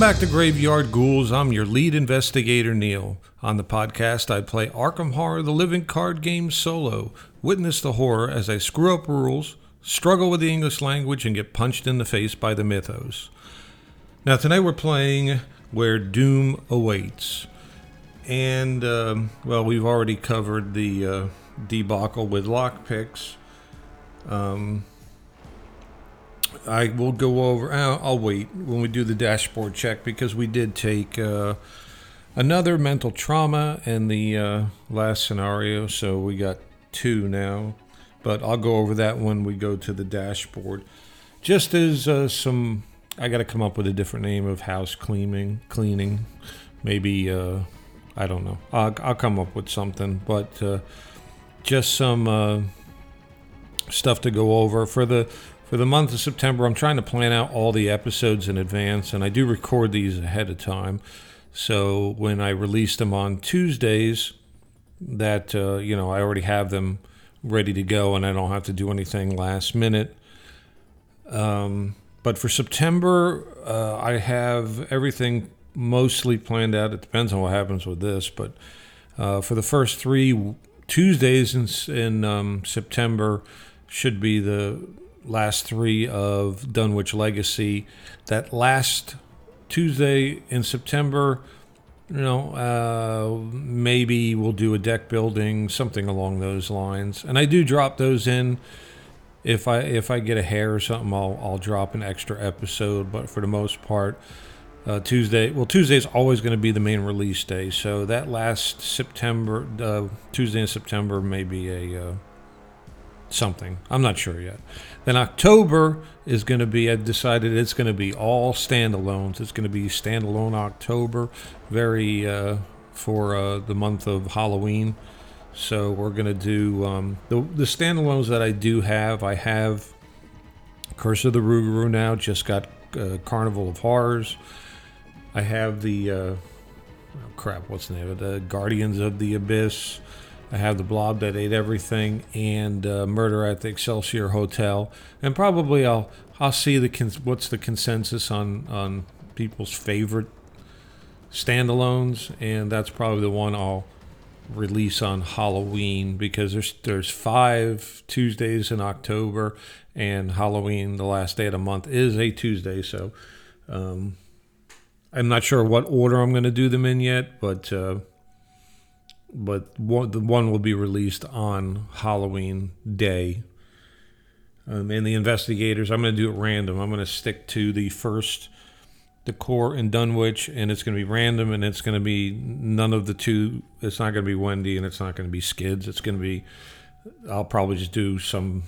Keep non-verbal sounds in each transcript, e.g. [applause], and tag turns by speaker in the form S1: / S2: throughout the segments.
S1: Welcome back to Graveyard Ghouls. I'm your lead investigator, Neil. On the podcast, I play Arkham Horror, the living card game solo. Witness the horror as I screw up rules, struggle with the English language, and get punched in the face by the mythos. Now, tonight we're playing Where Doom Awaits. And, um, well, we've already covered the uh, debacle with lockpicks. Um, I will go over. Uh, I'll wait when we do the dashboard check because we did take uh, another mental trauma in the uh, last scenario, so we got two now. But I'll go over that when we go to the dashboard. Just as uh, some, I got to come up with a different name of house cleaning. Cleaning, maybe. Uh, I don't know. I'll, I'll come up with something, but uh, just some stuff to go over for the for the month of September, I'm trying to plan out all the episodes in advance, and I do record these ahead of time. So when I release them on Tuesdays, that uh, you know I already have them ready to go, and I don't have to do anything last minute. Um, but for September, uh, I have everything mostly planned out. It depends on what happens with this, but uh, for the first three Tuesdays in, in um, September should be the last three of Dunwich Legacy. That last Tuesday in September, you know, uh, maybe we'll do a deck building, something along those lines. And I do drop those in. If I if I get a hair or something, I'll I'll drop an extra episode. But for the most part, uh, Tuesday. Well, Tuesday is always going to be the main release day. So that last September, uh, Tuesday in September, may be a uh, something. I'm not sure yet. Then October is going to be, I've decided it's going to be all standalones. It's going to be standalone October, very uh, for uh, the month of Halloween. So we're going to do um, the, the standalones that I do have. I have Curse of the Rougarou now, just got uh, Carnival of Horrors. I have the, uh, oh crap, what's the name of it? The Guardians of the Abyss. I have the blob that ate everything and uh, murder at the Excelsior Hotel, and probably I'll I'll see the cons- what's the consensus on on people's favorite standalones, and that's probably the one I'll release on Halloween because there's there's five Tuesdays in October, and Halloween, the last day of the month, is a Tuesday, so. Um, I'm not sure what order I'm going to do them in yet, but uh, but one, the one will be released on Halloween Day. Um, and the investigators, I'm going to do it random. I'm going to stick to the first, the core in Dunwich, and it's going to be random, and it's going to be none of the two. It's not going to be Wendy, and it's not going to be Skids. It's going to be, I'll probably just do some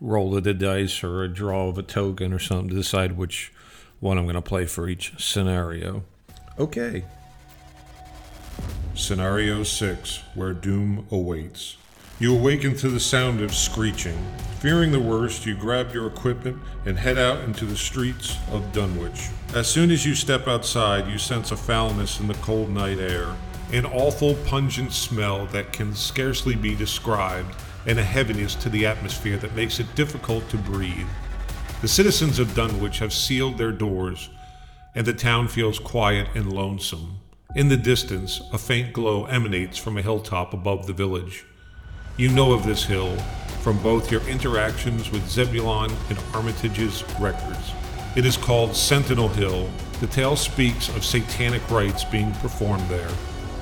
S1: roll of the dice or a draw of a token or something to decide which one I'm going to play for each scenario. Okay.
S2: Scenario 6 Where Doom Awaits. You awaken to the sound of screeching. Fearing the worst, you grab your equipment and head out into the streets of Dunwich. As soon as you step outside, you sense a foulness in the cold night air, an awful, pungent smell that can scarcely be described, and a heaviness to the atmosphere that makes it difficult to breathe. The citizens of Dunwich have sealed their doors, and the town feels quiet and lonesome. In the distance, a faint glow emanates from a hilltop above the village. You know of this hill from both your interactions with Zebulon and Armitage's records. It is called Sentinel Hill. The tale speaks of satanic rites being performed there,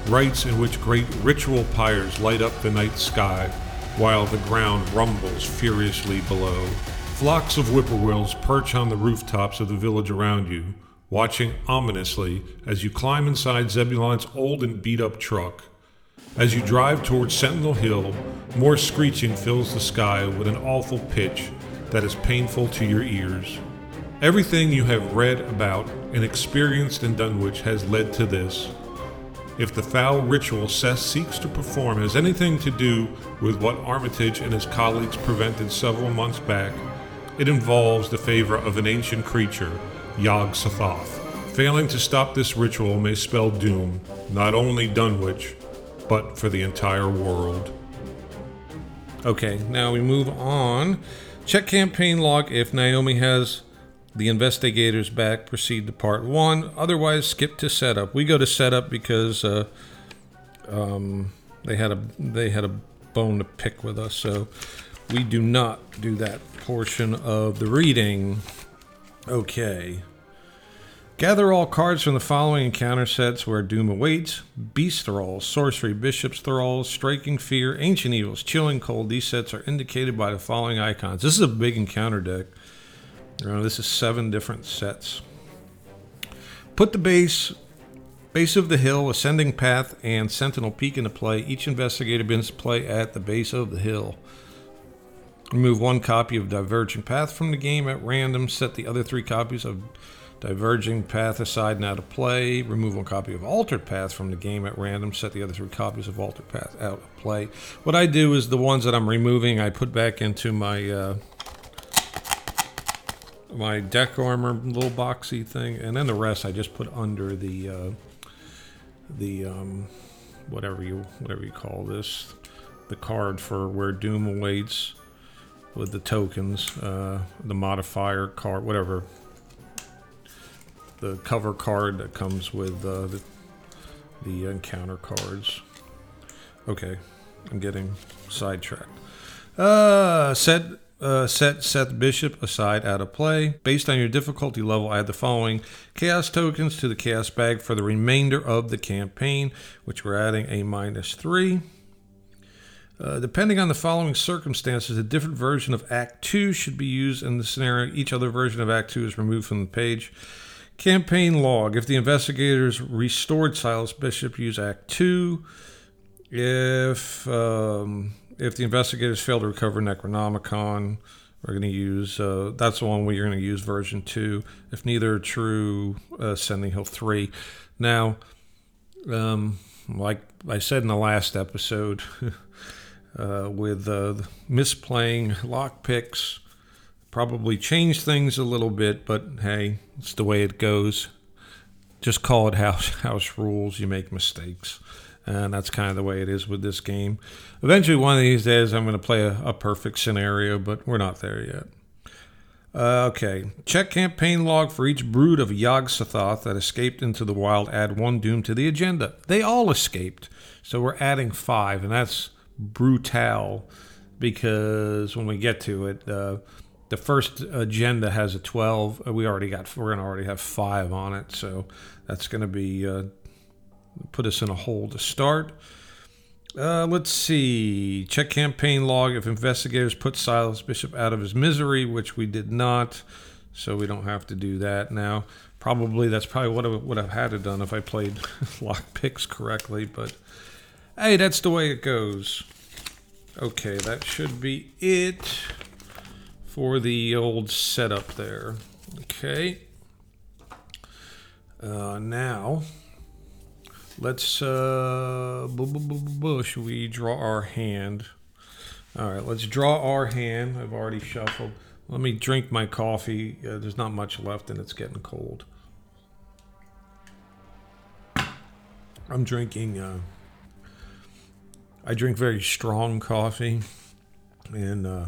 S2: rites in which great ritual pyres light up the night sky while the ground rumbles furiously below. Flocks of whippoorwills perch on the rooftops of the village around you, watching ominously as you climb inside Zebulon's old and beat up truck. As you drive towards Sentinel Hill, more screeching fills the sky with an awful pitch that is painful to your ears. Everything you have read about and experienced in Dunwich has led to this. If the foul ritual Seth seeks to perform has anything to do with what Armitage and his colleagues prevented several months back, it involves the favor of an ancient creature Yog Sothoth. Failing to stop this ritual may spell doom, not only Dunwich, but for the entire world.
S1: Okay, now we move on. Check campaign log if Naomi has The investigators back proceed to part one. Otherwise, skip to setup. We go to setup because uh, um, they had a they had a bone to pick with us, so we do not do that portion of the reading. Okay. Gather all cards from the following encounter sets where doom awaits Beast Thralls, Sorcery, Bishop's Thralls, Striking Fear, Ancient Evils, Chilling Cold. These sets are indicated by the following icons. This is a big encounter deck. This is seven different sets. Put the base, base of the hill, Ascending Path, and Sentinel Peak into play. Each investigator begins to play at the base of the hill. Remove one copy of Diverging Path from the game at random. Set the other three copies of Diverging Path aside now to play. Remove one copy of Altered Path from the game at random. Set the other three copies of Altered Path out of play. What I do is the ones that I'm removing, I put back into my uh, my deck armor little boxy thing, and then the rest I just put under the uh, the um, whatever you whatever you call this, the card for where Doom awaits with the tokens, uh, the modifier card, whatever the cover card that comes with uh, the, the encounter cards. Okay, I'm getting sidetracked. Uh, set uh, set Seth Bishop aside out of play. Based on your difficulty level, have the following Chaos tokens to the Chaos bag for the remainder of the campaign, which we're adding a minus three. Uh, depending on the following circumstances, a different version of Act 2 should be used in the scenario. Each other version of Act 2 is removed from the page. Campaign log. If the investigators restored Silas Bishop, use Act 2. If um, if the investigators fail to recover Necronomicon, we're going to use uh, that's the one you're going to use version 2. If neither are true, uh, Sending Hill 3. Now, um, like I said in the last episode, [laughs] uh, with uh, misplaying lock picks probably change things a little bit, but hey, it's the way it goes. Just call it house [laughs] house rules. You make mistakes, and that's kind of the way it is with this game. Eventually, one of these days, I'm going to play a, a perfect scenario, but we're not there yet. Uh, okay, check campaign log for each brood of Yog-Sothoth that escaped into the wild. Add one doom to the agenda. They all escaped, so we're adding five, and that's brutal because when we get to it. Uh, the first agenda has a 12 uh, we already got we're going to already have five on it so that's going to be uh, put us in a hole to start. Uh, let's see. Check campaign log. If investigators put silas bishop out of his misery which we did not so we don't have to do that now. Probably that's probably what i would have had it done if i played [laughs] lock picks correctly but hey that's the way it goes okay that should be it for the old setup there. Okay. Uh, now, let's, uh, should we draw our hand? All right, let's draw our hand. I've already shuffled. Let me drink my coffee. Uh, there's not much left and it's getting cold. I'm drinking, uh, I drink very strong coffee and, uh,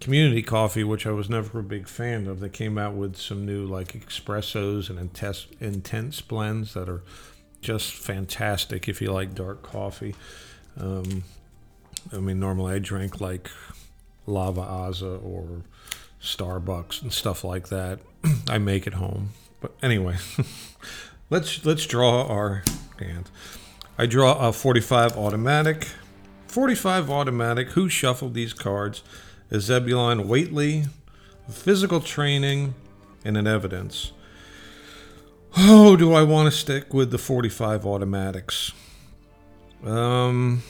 S1: Community Coffee, which I was never a big fan of, they came out with some new like espressos and intense, intense blends that are just fantastic if you like dark coffee. Um, I mean, normally I drink like Lavazza or Starbucks and stuff like that. [clears throat] I make it home, but anyway, [laughs] let's let's draw our hand. I draw a 45 automatic. 45 automatic. Who shuffled these cards? is Zebulon Whateley, physical training, and an evidence. Oh, do I want to stick with the 45 automatics? Um,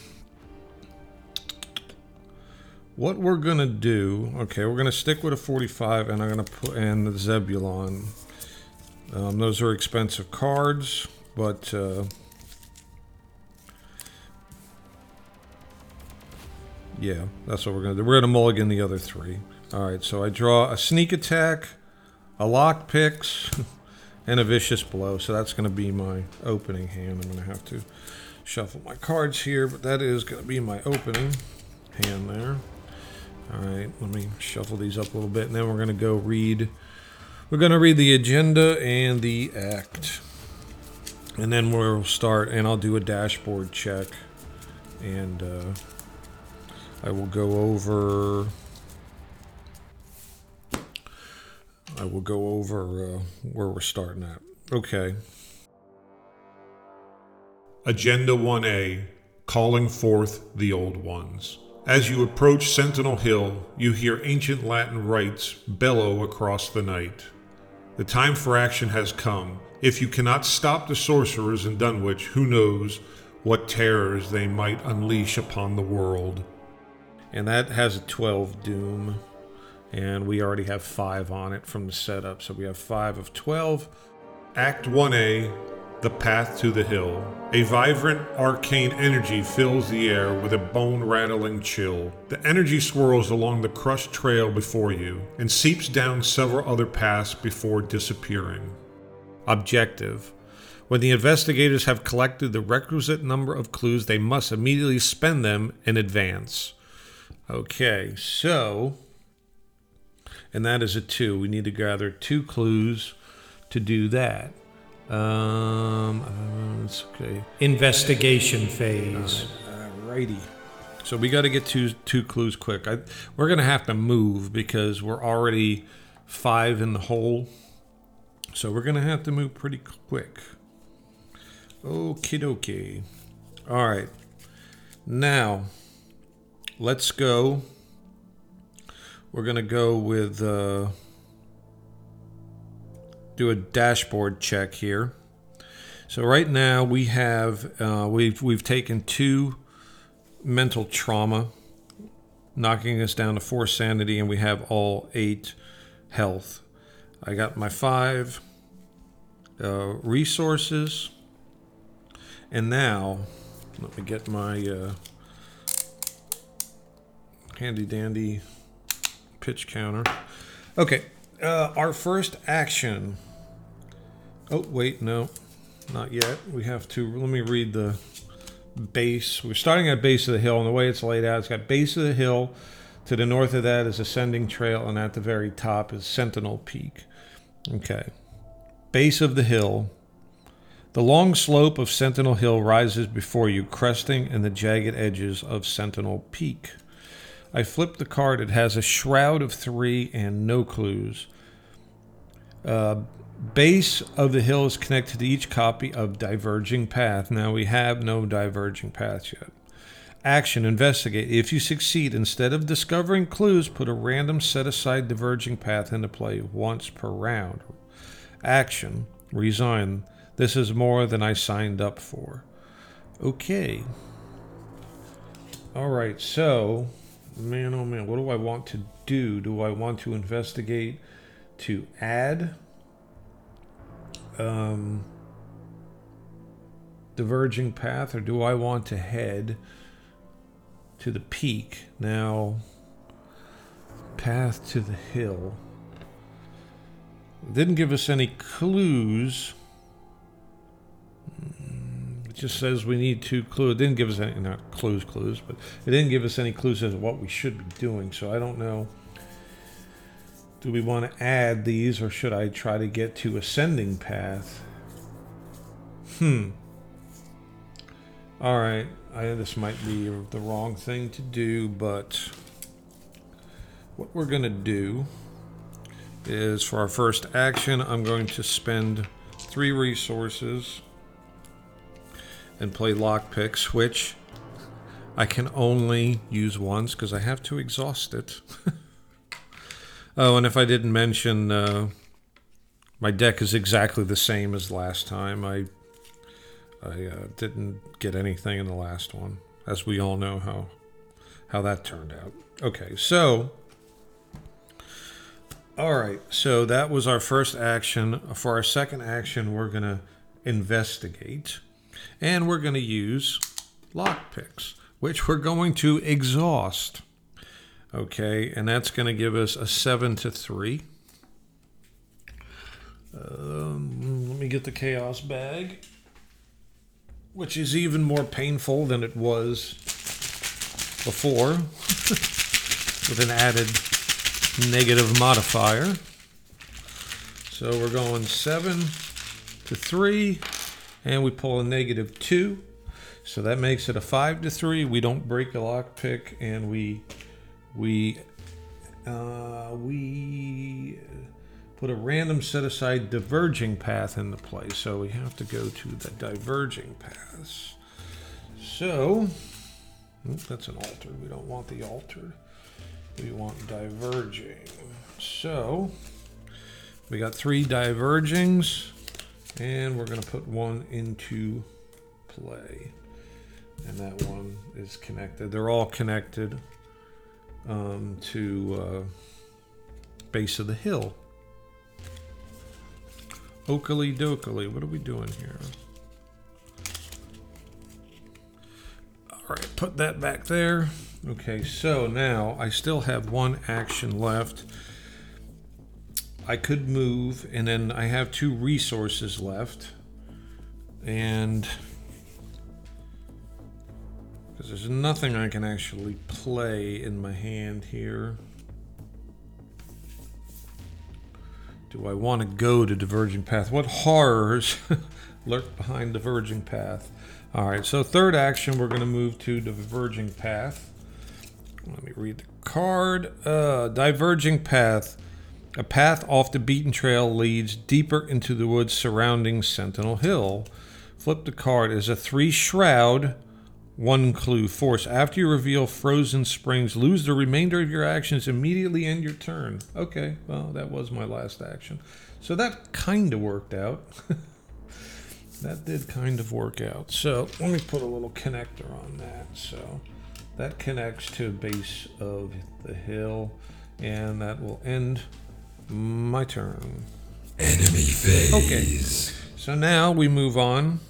S1: what we're gonna do? Okay, we're gonna stick with a 45, and I'm gonna put in the Zebulon. Um, those are expensive cards, but uh, Yeah, that's what we're going to do. We're going to mulligan the other three. All right, so I draw a sneak attack, a lock picks, [laughs] and a vicious blow. So that's going to be my opening hand. I'm going to have to shuffle my cards here, but that is going to be my opening hand there. All right, let me shuffle these up a little bit, and then we're going to go read We're going to read the agenda and the act. And then we'll start, and I'll do a dashboard check. And uh, I will go over. I will go over uh, where we're starting at. Okay.
S2: Agenda 1A Calling Forth the Old Ones. As you approach Sentinel Hill, you hear ancient Latin rites bellow across the night. The time for action has come. If you cannot stop the sorcerers in Dunwich, who knows what terrors they might unleash upon the world.
S1: And that has a 12 doom. And we already have 5 on it from the setup. So we have 5 of 12.
S2: Act 1A The Path to the Hill. A vibrant, arcane energy fills the air with a bone rattling chill. The energy swirls along the crushed trail before you and seeps down several other paths before disappearing.
S1: Objective When the investigators have collected the requisite number of clues, they must immediately spend them in advance. Okay, so. And that is a two. We need to gather two clues to do that. Um, uh, it's okay.
S3: Investigation phase.
S1: Alrighty. So we got to get two two clues quick. I, we're gonna have to move because we're already five in the hole. So we're gonna have to move pretty quick. Okie dokie. All right. Now, let's go. We're gonna go with uh, do a dashboard check here. So right now we have uh, we've we've taken two mental trauma, knocking us down to four sanity, and we have all eight health. I got my five uh, resources, and now let me get my uh, handy dandy pitch counter. Okay, uh, our first action. Oh wait, no, not yet. We have to. Let me read the base. We're starting at base of the hill, and the way it's laid out, it's got base of the hill. To the north of that is Ascending Trail, and at the very top is Sentinel Peak. Okay. Base of the hill. The long slope of Sentinel Hill rises before you, cresting in the jagged edges of Sentinel Peak. I flip the card. It has a shroud of three and no clues. Uh, base of the hill is connected to each copy of Diverging Path. Now we have no Diverging Paths yet. Action Investigate. If you succeed, instead of discovering clues, put a random set aside diverging path into play once per round. Action Resign. This is more than I signed up for. Okay. All right, so, man, oh man, what do I want to do? Do I want to investigate to add um, diverging path, or do I want to head to the peak? Now, path to the hill. Didn't give us any clues. It just says we need two clues. It didn't give us any, not clues, clues, but it didn't give us any clues as to what we should be doing. So I don't know. Do we want to add these or should I try to get to ascending path? Hmm. All right. I, this might be the wrong thing to do, but what we're going to do is for our first action, I'm going to spend three resources and play lockpicks, which I can only use once because I have to exhaust it. [laughs] oh, and if I didn't mention, uh, my deck is exactly the same as last time. I I uh, didn't get anything in the last one, as we all know how how that turned out. Okay, so all right, so that was our first action. For our second action, we're to investigate, and we're going to use lockpicks, which we're going to exhaust. Okay, and that's going to give us a seven to three. Um, let me get the chaos bag, which is even more painful than it was before, [laughs] with an added negative modifier. So we're going seven to three, and we pull a negative two. So that makes it a five to three. We don't break a lockpick, and we we uh, we put a random set aside diverging path into play. So we have to go to the diverging paths. So that's an altered. We don't want the altered. We want diverging. So we got three divergings, and we're going to put one into play. And that one is connected. They're all connected um, to uh, base of the hill. Oakley dokley. What are we doing here? All right, put that back there. Okay, so now I still have one action left. I could move, and then I have two resources left. And because there's nothing I can actually play in my hand here. Do I want to go to Diverging Path? What horrors [laughs] lurk behind Diverging Path? All right, so third action, we're going to move to Diverging Path. Let me read the card. Uh, diverging Path. A path off the beaten trail leads deeper into the woods surrounding Sentinel Hill. Flip the card as a three shroud, one clue force. After you reveal Frozen Springs, lose the remainder of your actions, immediately end your turn. Okay, well, that was my last action. So that kind of worked out. [laughs] that did kind of work out. So let me put a little connector on that. So that connects to base of the hill, and that will end my turn.
S4: Enemy phase.
S1: Okay. So now we move on.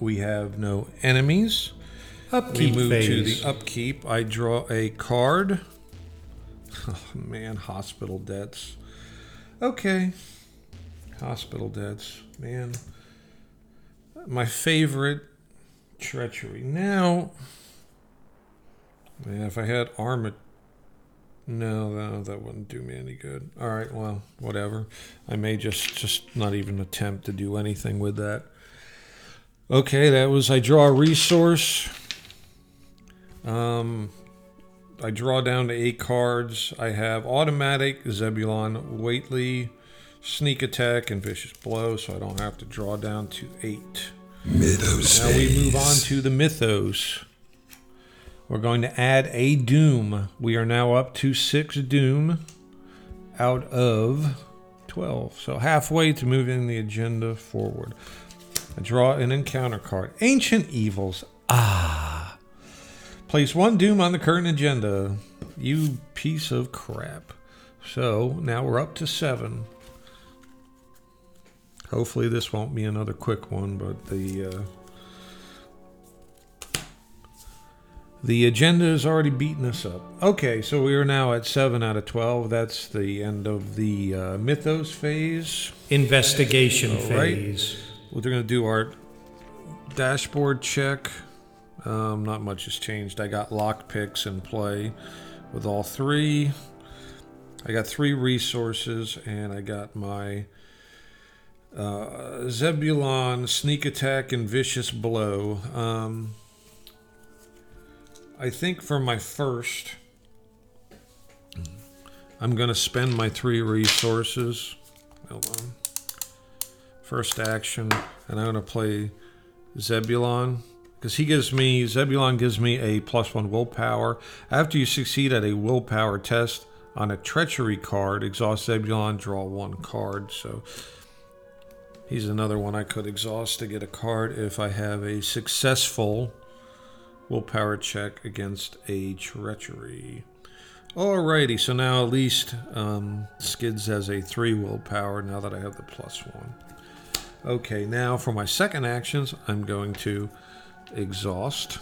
S1: We have no enemies.
S3: Upkeep
S1: we move
S3: phase.
S1: to the upkeep. I draw a card. Oh man, hospital debts. Okay. Hospital debts. Man. My favorite treachery. Now yeah, if I had armor no, no, that wouldn't do me any good. All right, well, whatever. I may just just not even attempt to do anything with that. Okay, that was I draw a resource. Um, I draw down to eight cards. I have automatic Zebulon, Whateley, sneak attack, and vicious blow, so I don't have to draw down to eight.
S4: Mythos
S1: Now we move on to the mythos. We're going to add a doom. We are now up to six doom out of 12. So halfway to moving the agenda forward. I draw an encounter card. Ancient Evils. Ah. Place one doom on the current agenda. You piece of crap. So now we're up to seven. Hopefully this won't be another quick one, but the uh, the agenda has already beaten us up. Okay, so we are now at seven out of twelve. That's the end of the uh, mythos phase.
S3: Investigation
S1: All right.
S3: phase.
S1: We're going to do our dashboard check. Um, not much has changed. I got lock picks in play with all three. I got three resources, and I got my uh, Zebulon, Sneak Attack, and Vicious Blow. Um, I think for my first, I'm going to spend my three resources. Hold on first action, and I'm going to play Zebulon because he gives me Zebulon gives me a plus one willpower. After you succeed at a willpower test on a treachery card, exhaust Zebulon, draw one card. So he's another one I could exhaust to get a card if I have a successful willpower check against a treachery. Alrighty, so now at least um, Skids has a three willpower now that I have the plus one. Okay, now for my second actions, I'm going to exhaust.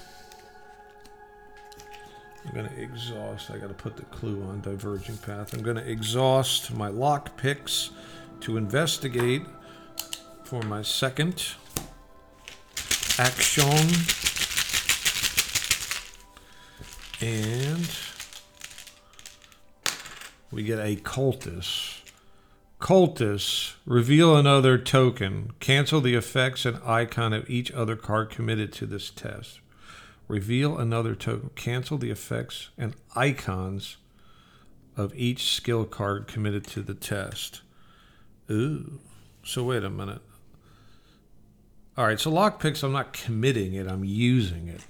S1: I'm going to exhaust. I got to put the clue on diverging path. I'm going to exhaust my lock picks to investigate for my second action. And we get a cultus. Cultus, reveal another token. Cancel the effects and icon of each other card committed to this test. Reveal another token. Cancel the effects and icons of each skill card committed to the test. Ooh. So wait a minute. All right, so lockpicks, I'm not committing it, I'm using it.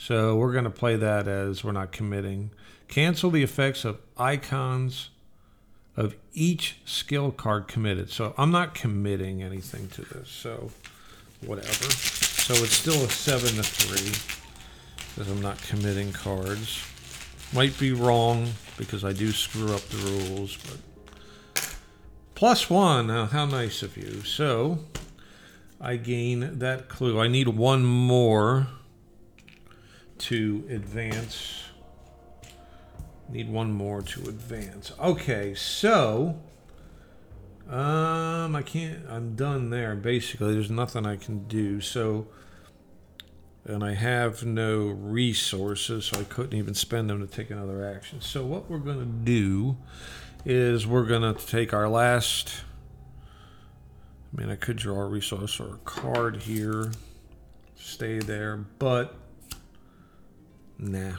S1: So we're going to play that as we're not committing. Cancel the effects of icons of each skill card committed. So I'm not committing anything to this. So whatever. So it's still a 7 to 3 because I'm not committing cards. Might be wrong because I do screw up the rules, but plus 1. Now, how nice of you. So I gain that clue. I need one more to advance. Need one more to advance. Okay, so um I can't I'm done there basically. There's nothing I can do. So and I have no resources, so I couldn't even spend them to take another action. So what we're to do is we're to take our last I mean, I could draw a resource or a card here, stay there, but Nah.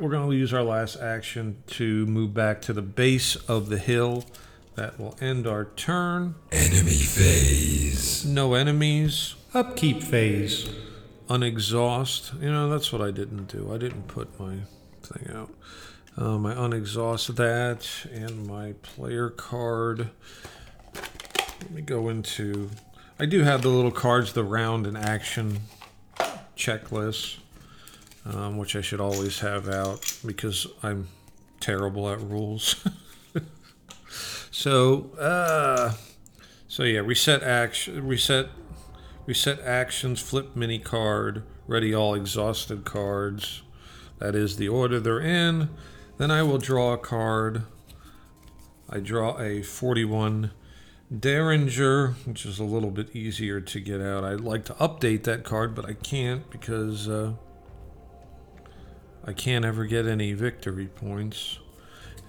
S1: We're going to use our last action to move back to the base of the hill. That will end our turn.
S4: Enemy phase.
S1: No enemies.
S3: Upkeep phase.
S1: Unexhaust. You know, that's what I didn't do. I didn't put my thing out. Um, I unexhaust that and my player card. Let me go into. I do have the little cards, the round and action checklist um, which I should always have out because I'm terrible at rules. [laughs] so, uh, so yeah, reset action, reset, reset actions, flip mini card, ready all exhausted cards. That is the order they're in. Then I will draw a card. I draw a 41 Derringer, which is a little bit easier to get out. I'd like to update that card, but I can't because uh, I can't ever get any victory points.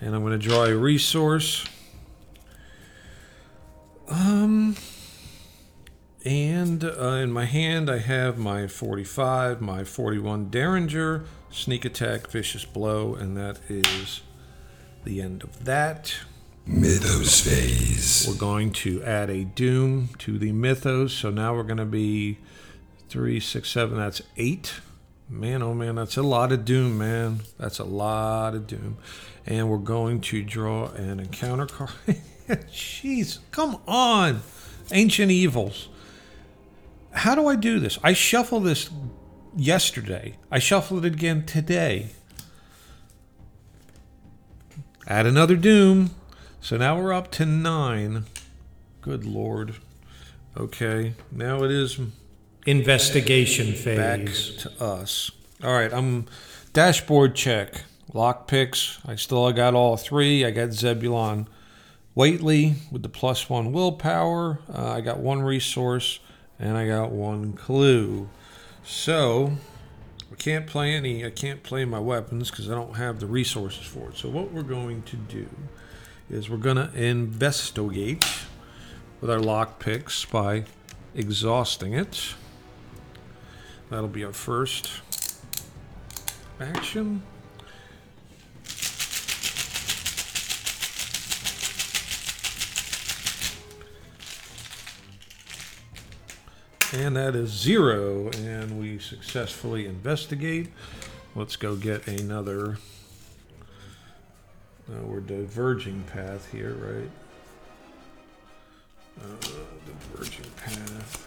S1: And I'm going to draw a resource. Um, and uh, in my hand, I have my 45, my 41 Derringer, sneak attack, vicious blow, and that is the end of that.
S4: Mythos phase.
S1: We're going to add a Doom to the Mythos. So now we're going to be three, six, seven. That's eight. Man, oh man, that's a lot of doom, man. That's a lot of doom. And we're going to draw an encounter card. [laughs] Jeez, come on. Ancient Evils. How do I do this? I shuffled this yesterday. I shuffled it again today. Add another Doom. So now we're up to nine. Good lord. Okay, now it is
S3: Investigation phase.
S1: back to us. All right, I'm dashboard check. Lock picks. I still got all three. I got Zebulon Whateley with the plus one willpower. Uh, I got one resource and I got one clue. So I can't play any. I can't play my weapons because I don't have the resources for it. So what we're going to do is we're going to investigate with our lock picks by exhausting it. That'll be our first action. And that is zero, and we successfully investigate. Let's go get another. Uh, we're diverging path here, right? Uh, diverging path.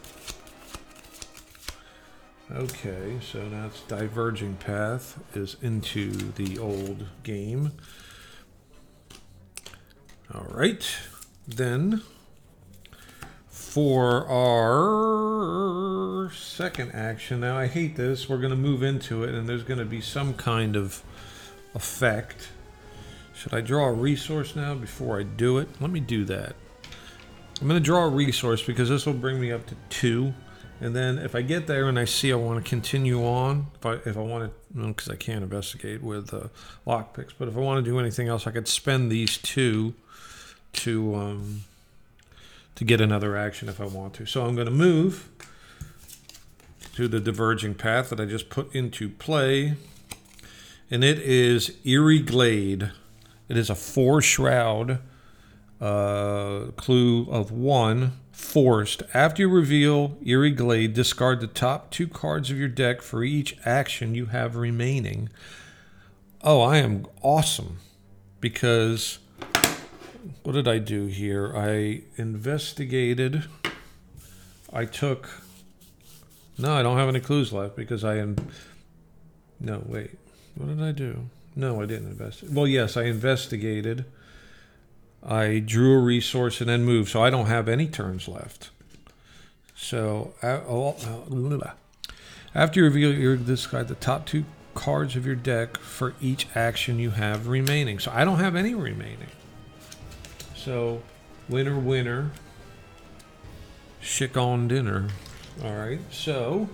S1: Okay, so that's diverging path is into the old game. All right, then for our second action, now I hate this. We're going to move into it, and there's going to be some kind of effect. Should I draw a resource now before I do it? Let me do that. I'm going to draw a resource because this will bring me up to two. And then if I get there and I see I want to continue on, if I if I want to, because I can't investigate with uh, lockpicks, but if I want to do anything else, I could spend these two to um, to get another action if I want to. So I'm going to move to the diverging path that I just put into play, and it is Eerie Glade. It is a four shroud uh, clue of one forced. After you reveal Eerie Glade, discard the top two cards of your deck for each action you have remaining. Oh, I am awesome because what did I do here? I investigated. I took. No, I don't have any clues left because I am. No, wait. What did I do? No, I didn't invest. Well, yes, I investigated. I drew a resource and then moved, so I don't have any turns left. So after you reveal your discard the top two cards of your deck for each action you have remaining. So I don't have any remaining. So winner, winner, chick on dinner. All right, so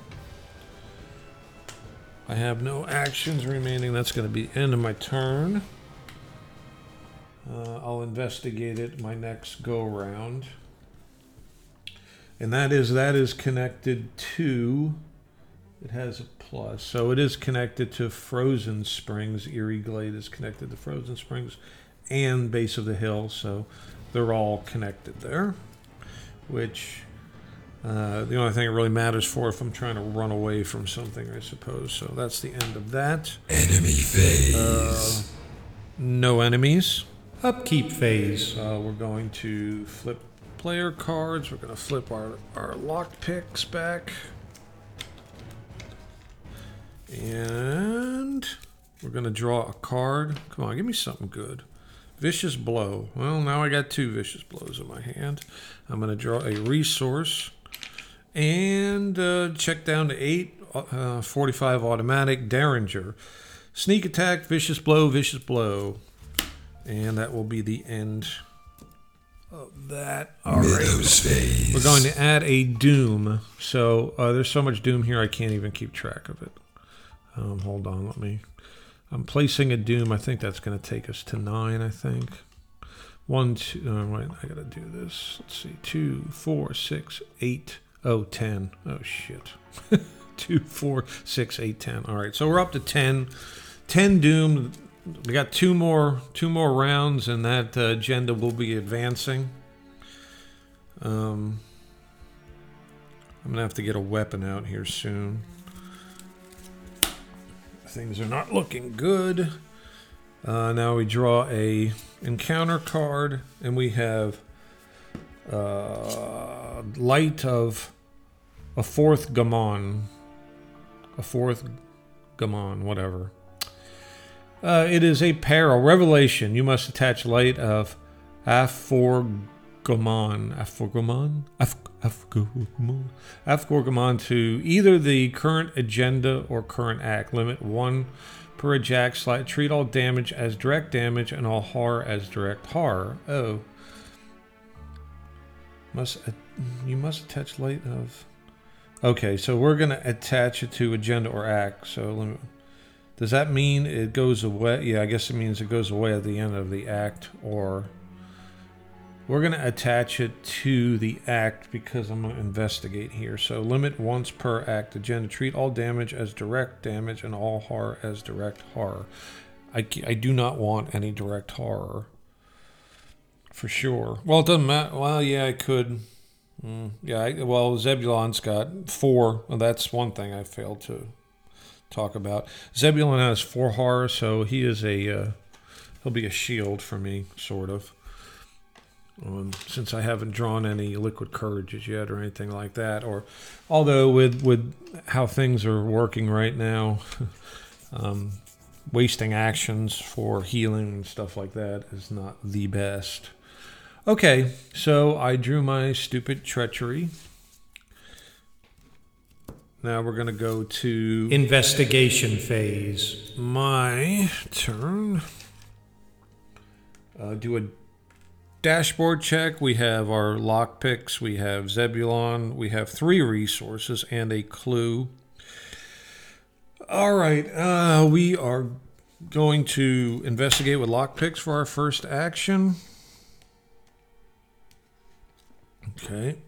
S1: I have no actions remaining. That's going to be end of my turn. Uh, I'll investigate it my next go round. And that is that is connected to it has a plus. So it is connected to Frozen Springs. Eerie Glade is connected to Frozen Springs and Base of the Hill. So they're all connected there. Which uh, the only thing it really matters for if I'm trying to run away from something, I suppose. So that's the end of that.
S4: Enemy phase.
S1: Uh, no enemies.
S3: Upkeep phase.
S1: Uh, we're going to flip player cards. We're going to flip our, our lock picks back. And we're going to draw a card. Come on, give me something good. Vicious Blow. Well, now I got two Vicious Blows in my hand. I'm going to draw a resource and uh, check down to 8, uh, 45 automatic Derringer. Sneak attack, Vicious Blow, Vicious Blow. And that will be the end of that. All right. We're going to add a Doom. So uh, there's so much Doom here, I can't even keep track of it. Um, hold on, let me. I'm placing a Doom. I think that's going to take us to nine, I think. One, two, oh, wait, I got to do this. Let's see. Two, four, six, eight, oh, ten. Oh, shit. [laughs] Two, four, six, eight, ten. All right, so we're up to 10. 10 Doom. We got two more two more rounds, and that uh, agenda will be advancing. Um, I'm gonna have to get a weapon out here soon. Things are not looking good. Uh, now we draw a encounter card, and we have uh, light of a fourth Gamon, a fourth Gamon, whatever. Uh, it is a peril revelation. You must attach light of Aforgomon, Aforgomon, Af- Afgorgamon, to either the current agenda or current act. Limit one per ajax slide. Treat all damage as direct damage and all horror as direct horror. Oh, must you must attach light of. Okay, so we're gonna attach it to agenda or act. So limit. Does that mean it goes away? Yeah, I guess it means it goes away at the end of the act, or we're going to attach it to the act because I'm going to investigate here. So limit once per act agenda. Treat all damage as direct damage and all horror as direct horror. I, I do not want any direct horror. For sure. Well, it doesn't matter. Well, yeah, I could. Mm, yeah, I, well, Zebulon's got four. Well, that's one thing I failed to talk about. Zebulon has four horror, so he is a uh, he'll be a shield for me, sort of. Um, since I haven't drawn any liquid courages yet or anything like that, or although with with how things are working right now, [laughs] um, wasting actions for healing and stuff like that is not the best. Okay, so I drew my stupid treachery. Now we're going to go to
S3: Investigation phase.
S1: my turn. Uh, do a dashboard check. We have our lock picks. We have Zebulon. We have three resources and a clue. All right. Uh, we are going to investigate with lock picks for our first action. Okay.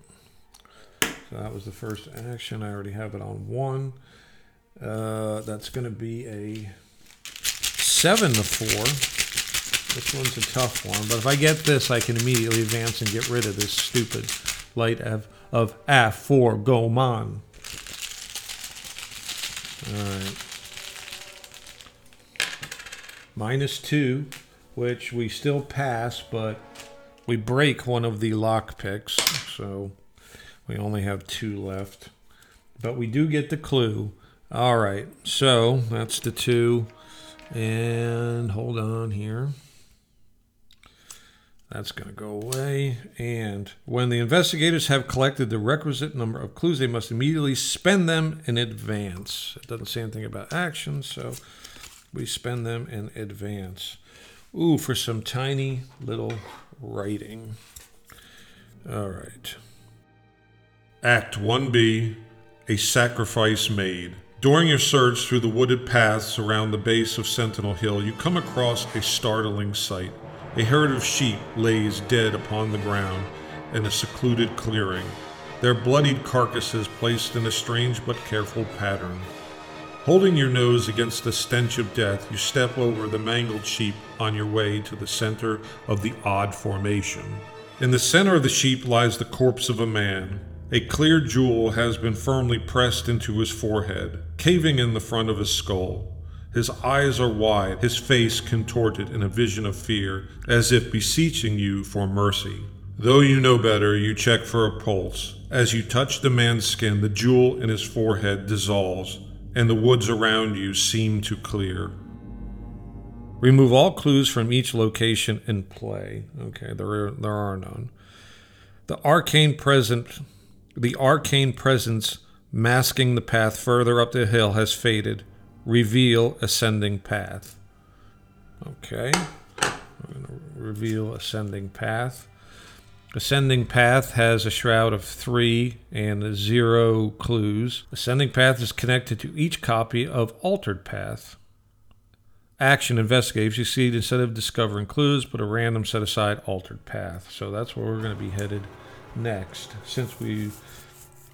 S1: That was the first action. I already have it on one. Uh, that's going to be a seven to four. This one's a tough one, but if I get this, I can immediately advance and get rid of this stupid light of of Aforgomon. All right. Minus two, which we still pass, but we break one of the lock picks, so we only have two left. But we do get the clue. All right, so that's the two. And hold on here. That's going to go away. And when the investigators have collected the requisite number of clues, they must immediately spend them in advance. It doesn't say anything about action, so we spend them in advance. Ooh, for some tiny little writing. All right.
S2: Act 1B A Sacrifice Made. During your search through the wooded paths around the base of Sentinel Hill, you come across a startling sight. A herd of sheep lays dead upon the ground in a secluded clearing, their bloodied carcasses placed in a strange but careful pattern. Holding your nose against the stench of death, you step over the mangled sheep on your way to the center of the odd formation. In the center of the sheep lies the corpse of a man. A clear jewel has been firmly pressed into his forehead, caving in the front of his skull. His eyes are wide, his face contorted in a vision of fear, as if beseeching you for mercy. Though you know better, you check for a pulse. As you touch the man's skin, the jewel in his forehead dissolves, and the woods around you seem to clear.
S1: Remove all clues from each location in play. Okay, there are, there are none. The arcane present, the arcane presence masking the path further up the hill has faded. Reveal ascending path. Okay, I'm going to reveal ascending path. Ascending Path has a shroud of three and zero clues. Ascending Path is connected to each copy of Altered Path. Action investigate. You succeed, instead of discovering clues, put a random set aside altered path. So that's where we're going to be headed next, since we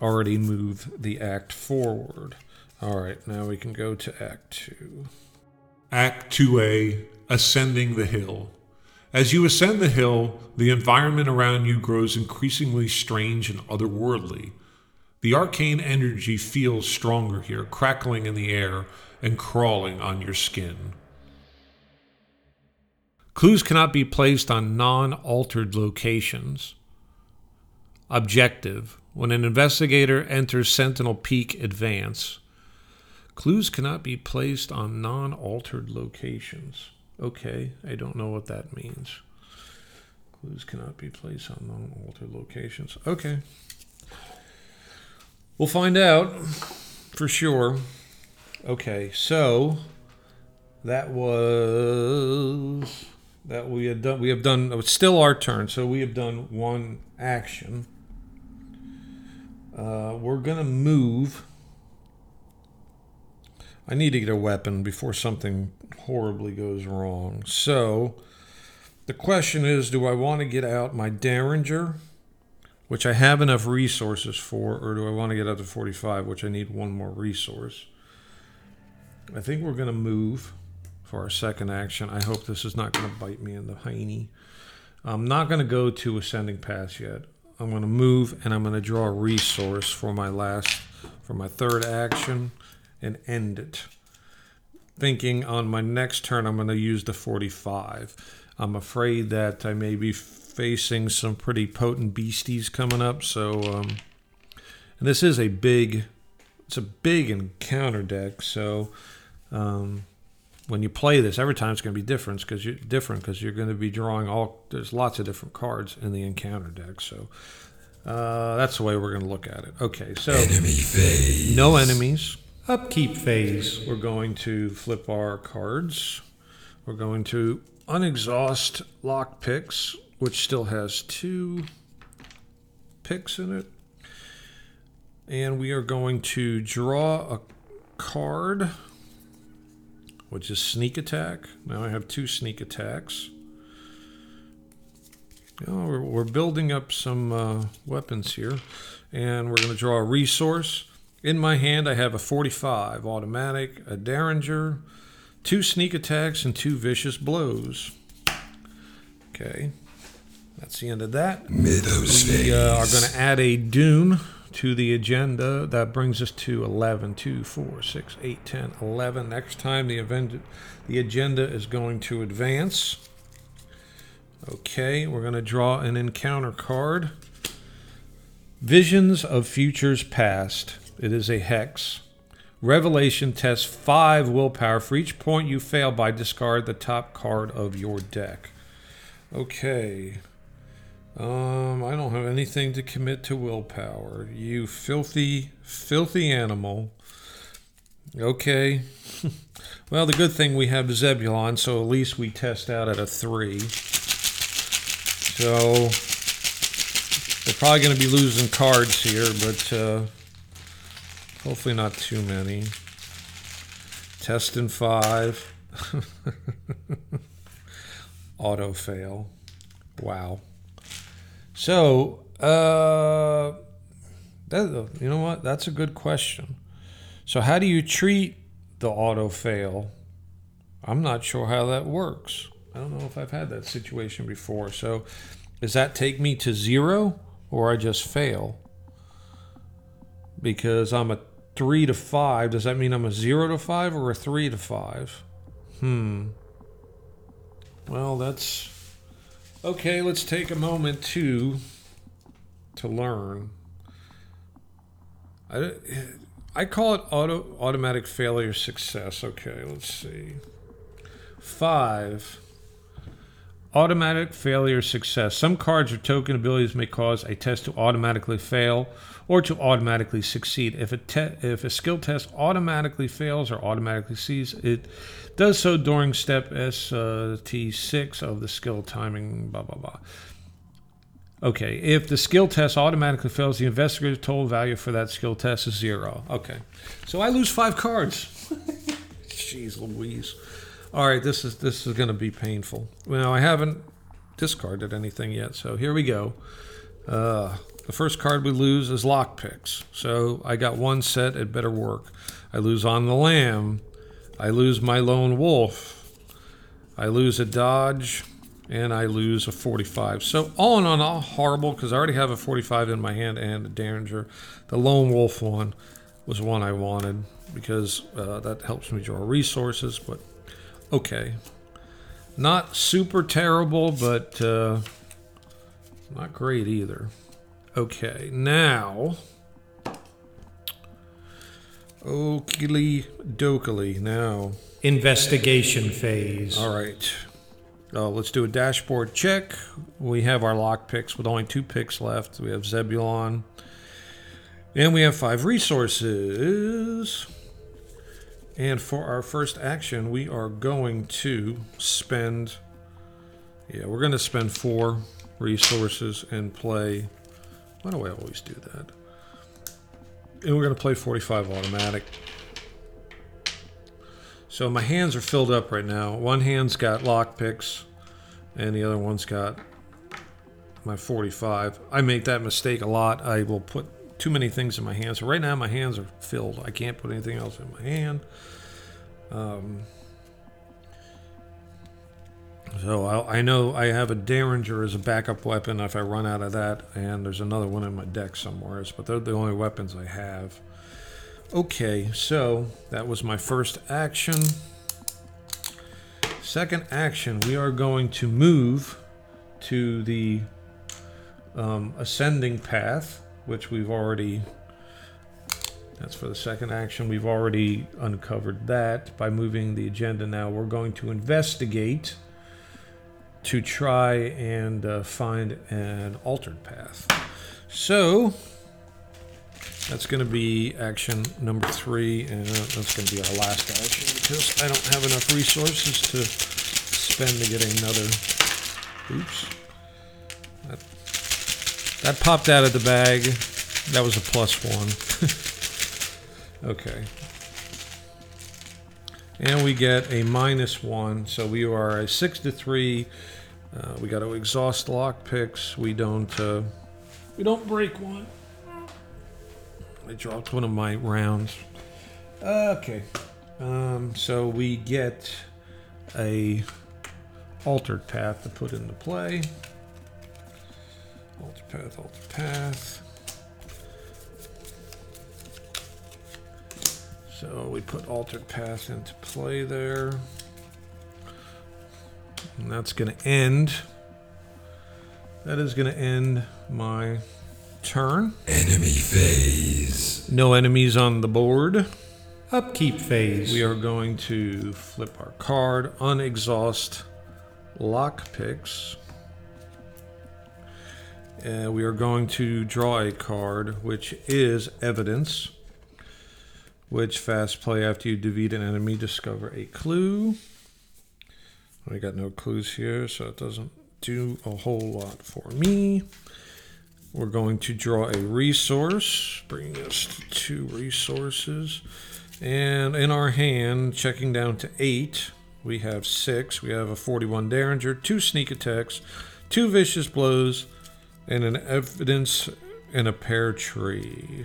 S1: already moved the act forward. All right, now we can go to Act 2.
S2: Act 2A Ascending the Hill. As you ascend the hill, the environment around you grows increasingly strange and otherworldly. The arcane energy feels stronger here, crackling in the air and crawling on your skin.
S1: Clues cannot be placed on non altered locations. Objective When an investigator enters Sentinel Peak Advance, clues cannot be placed on non altered locations. Okay, I don't know what that means. Clues cannot be placed on non altered locations. Okay. We'll find out for sure. Okay, so that was that we had done we have done it's still our turn so we have done one action uh, we're gonna move i need to get a weapon before something horribly goes wrong so the question is do i want to get out my derringer which i have enough resources for or do i want to get out to 45 which i need one more resource i think we're gonna move for our second action. I hope this is not going to bite me in the hiney. I'm not going to go to ascending pass yet. I'm going to move and I'm going to draw a resource for my last, for my third action and end it. Thinking on my next turn, I'm going to use the 45. I'm afraid that I may be facing some pretty potent beasties coming up. So, um, and this is a big, it's a big encounter deck. So, um, when you play this, every time it's going to be different because you're different because you're going to be drawing all. There's lots of different cards in the encounter deck, so uh, that's the way we're going to look at it. Okay, so
S4: Enemy
S1: no enemies.
S3: Upkeep phase.
S1: We're going to flip our cards. We're going to unexhaust lock picks, which still has two picks in it, and we are going to draw a card which is sneak attack. Now I have two sneak attacks. you know, we're, we're building up some uh, weapons here, and we're going to draw a resource. In my hand, I have a 45 automatic, a Derringer, two sneak attacks, and two vicious blows. Okay, that's the end of that. We uh, are going to add a Doom to the agenda. That brings us to 11, 2, 4, 6, 8, 10, 11. Next time, the, event, the agenda is going to advance. Okay, we're going to draw an encounter card. Visions of Futures Past. It is a hex. Revelation tests five willpower. For each point you fail by, discard the top card of your deck. Okay. Um, I don't have anything to commit to willpower. You filthy, filthy animal. Okay. [laughs] well, the good thing we have Zebulon, so at least we test out at a three. So we're probably going to be losing cards here, but uh, hopefully not too many. Test in five. [laughs] Auto fail. Wow. So, uh, that, you know what? That's a good question. So, how do you treat the auto fail? I'm not sure how that works. I don't know if I've had that situation before. So, does that take me to zero or I just fail? Because I'm a three to five. Does that mean I'm a zero to five or a three to five? Hmm. Well, that's okay. Let's take a moment to to learn. I, I call it auto automatic failure success. Okay, let's see. Five. Automatic failure success. Some cards or token abilities may cause a test to automatically fail or to automatically succeed. If a te- if a skill test automatically fails or automatically sees, it does so during step ST6 of the skill timing. Blah blah blah. Okay, if the skill test automatically fails, the investigator's total value for that skill test is zero. Okay, so I lose five cards. [laughs] Jeez Louise. All right, this is this is going to be painful. Well, I haven't discarded anything yet, so here we go. Uh, the first card we lose is lockpicks. So I got one set. It better work. I lose on the lamb. I lose my lone wolf. I lose a dodge, and I lose a 45. So all in all, horrible because I already have a 45 in my hand and a Derringer. The lone wolf one was one I wanted because uh, that helps me draw resources. But okay, not super terrible, but uh, not great either. Okay, now. Oakley dokily. Now.
S3: Investigation phase.
S1: All right. Uh, let's do a dashboard check. We have our lock picks with only two picks left. We have Zebulon. And we have five resources. And for our first action, we are going to spend. Yeah, we're going to spend four resources and play. Why do I always do that? And we're going to play 45 automatic. So my hands are filled up right now. One hand's got lock picks, and the other one's got my 45. I make that mistake a lot. I will put too many things in my hands. So right now my hands are filled. I can't put anything else in my hand. Um, so I, I know I have a Derringer as a backup weapon if I run out of that, and there's another one in my deck somewhere. But they're the only weapons I have. Okay, so that was my first action. Second action, we are going to move to the um, ascending path, which we've already. That's for the second action. We've already uncovered that by moving the agenda. Now we're going to investigate to try and uh, find an altered path. So that's going to be action number three, and that's going to be our last action because I don't have enough resources to spend to get another. Oops. That, that popped out of the bag. That was a plus one. [laughs] okay. And we get a minus one, so we are a six to three Uh, we got to exhaust lock picks. We don't. Uh, we don't break one. I dropped one of my rounds. Okay. Um, so we get a altered path to put into play. Altered path, altered path. So we put altered path into play there. And that's going to end. That is going to end my turn.
S4: Enemy phase.
S1: No enemies on the board.
S3: Upkeep phase.
S1: We are going to flip our card, unexhaust lock picks. And we are going to draw a card, which is evidence. Which fast play after you defeat an enemy, discover a clue. I got no clues here, so it doesn't do a whole lot for me. We're going to draw a resource, bringing us to two resources. And in our hand, checking down to eight, we have six. We have a 41 Derringer, two sneak attacks, two vicious blows, and an evidence and a pear tree.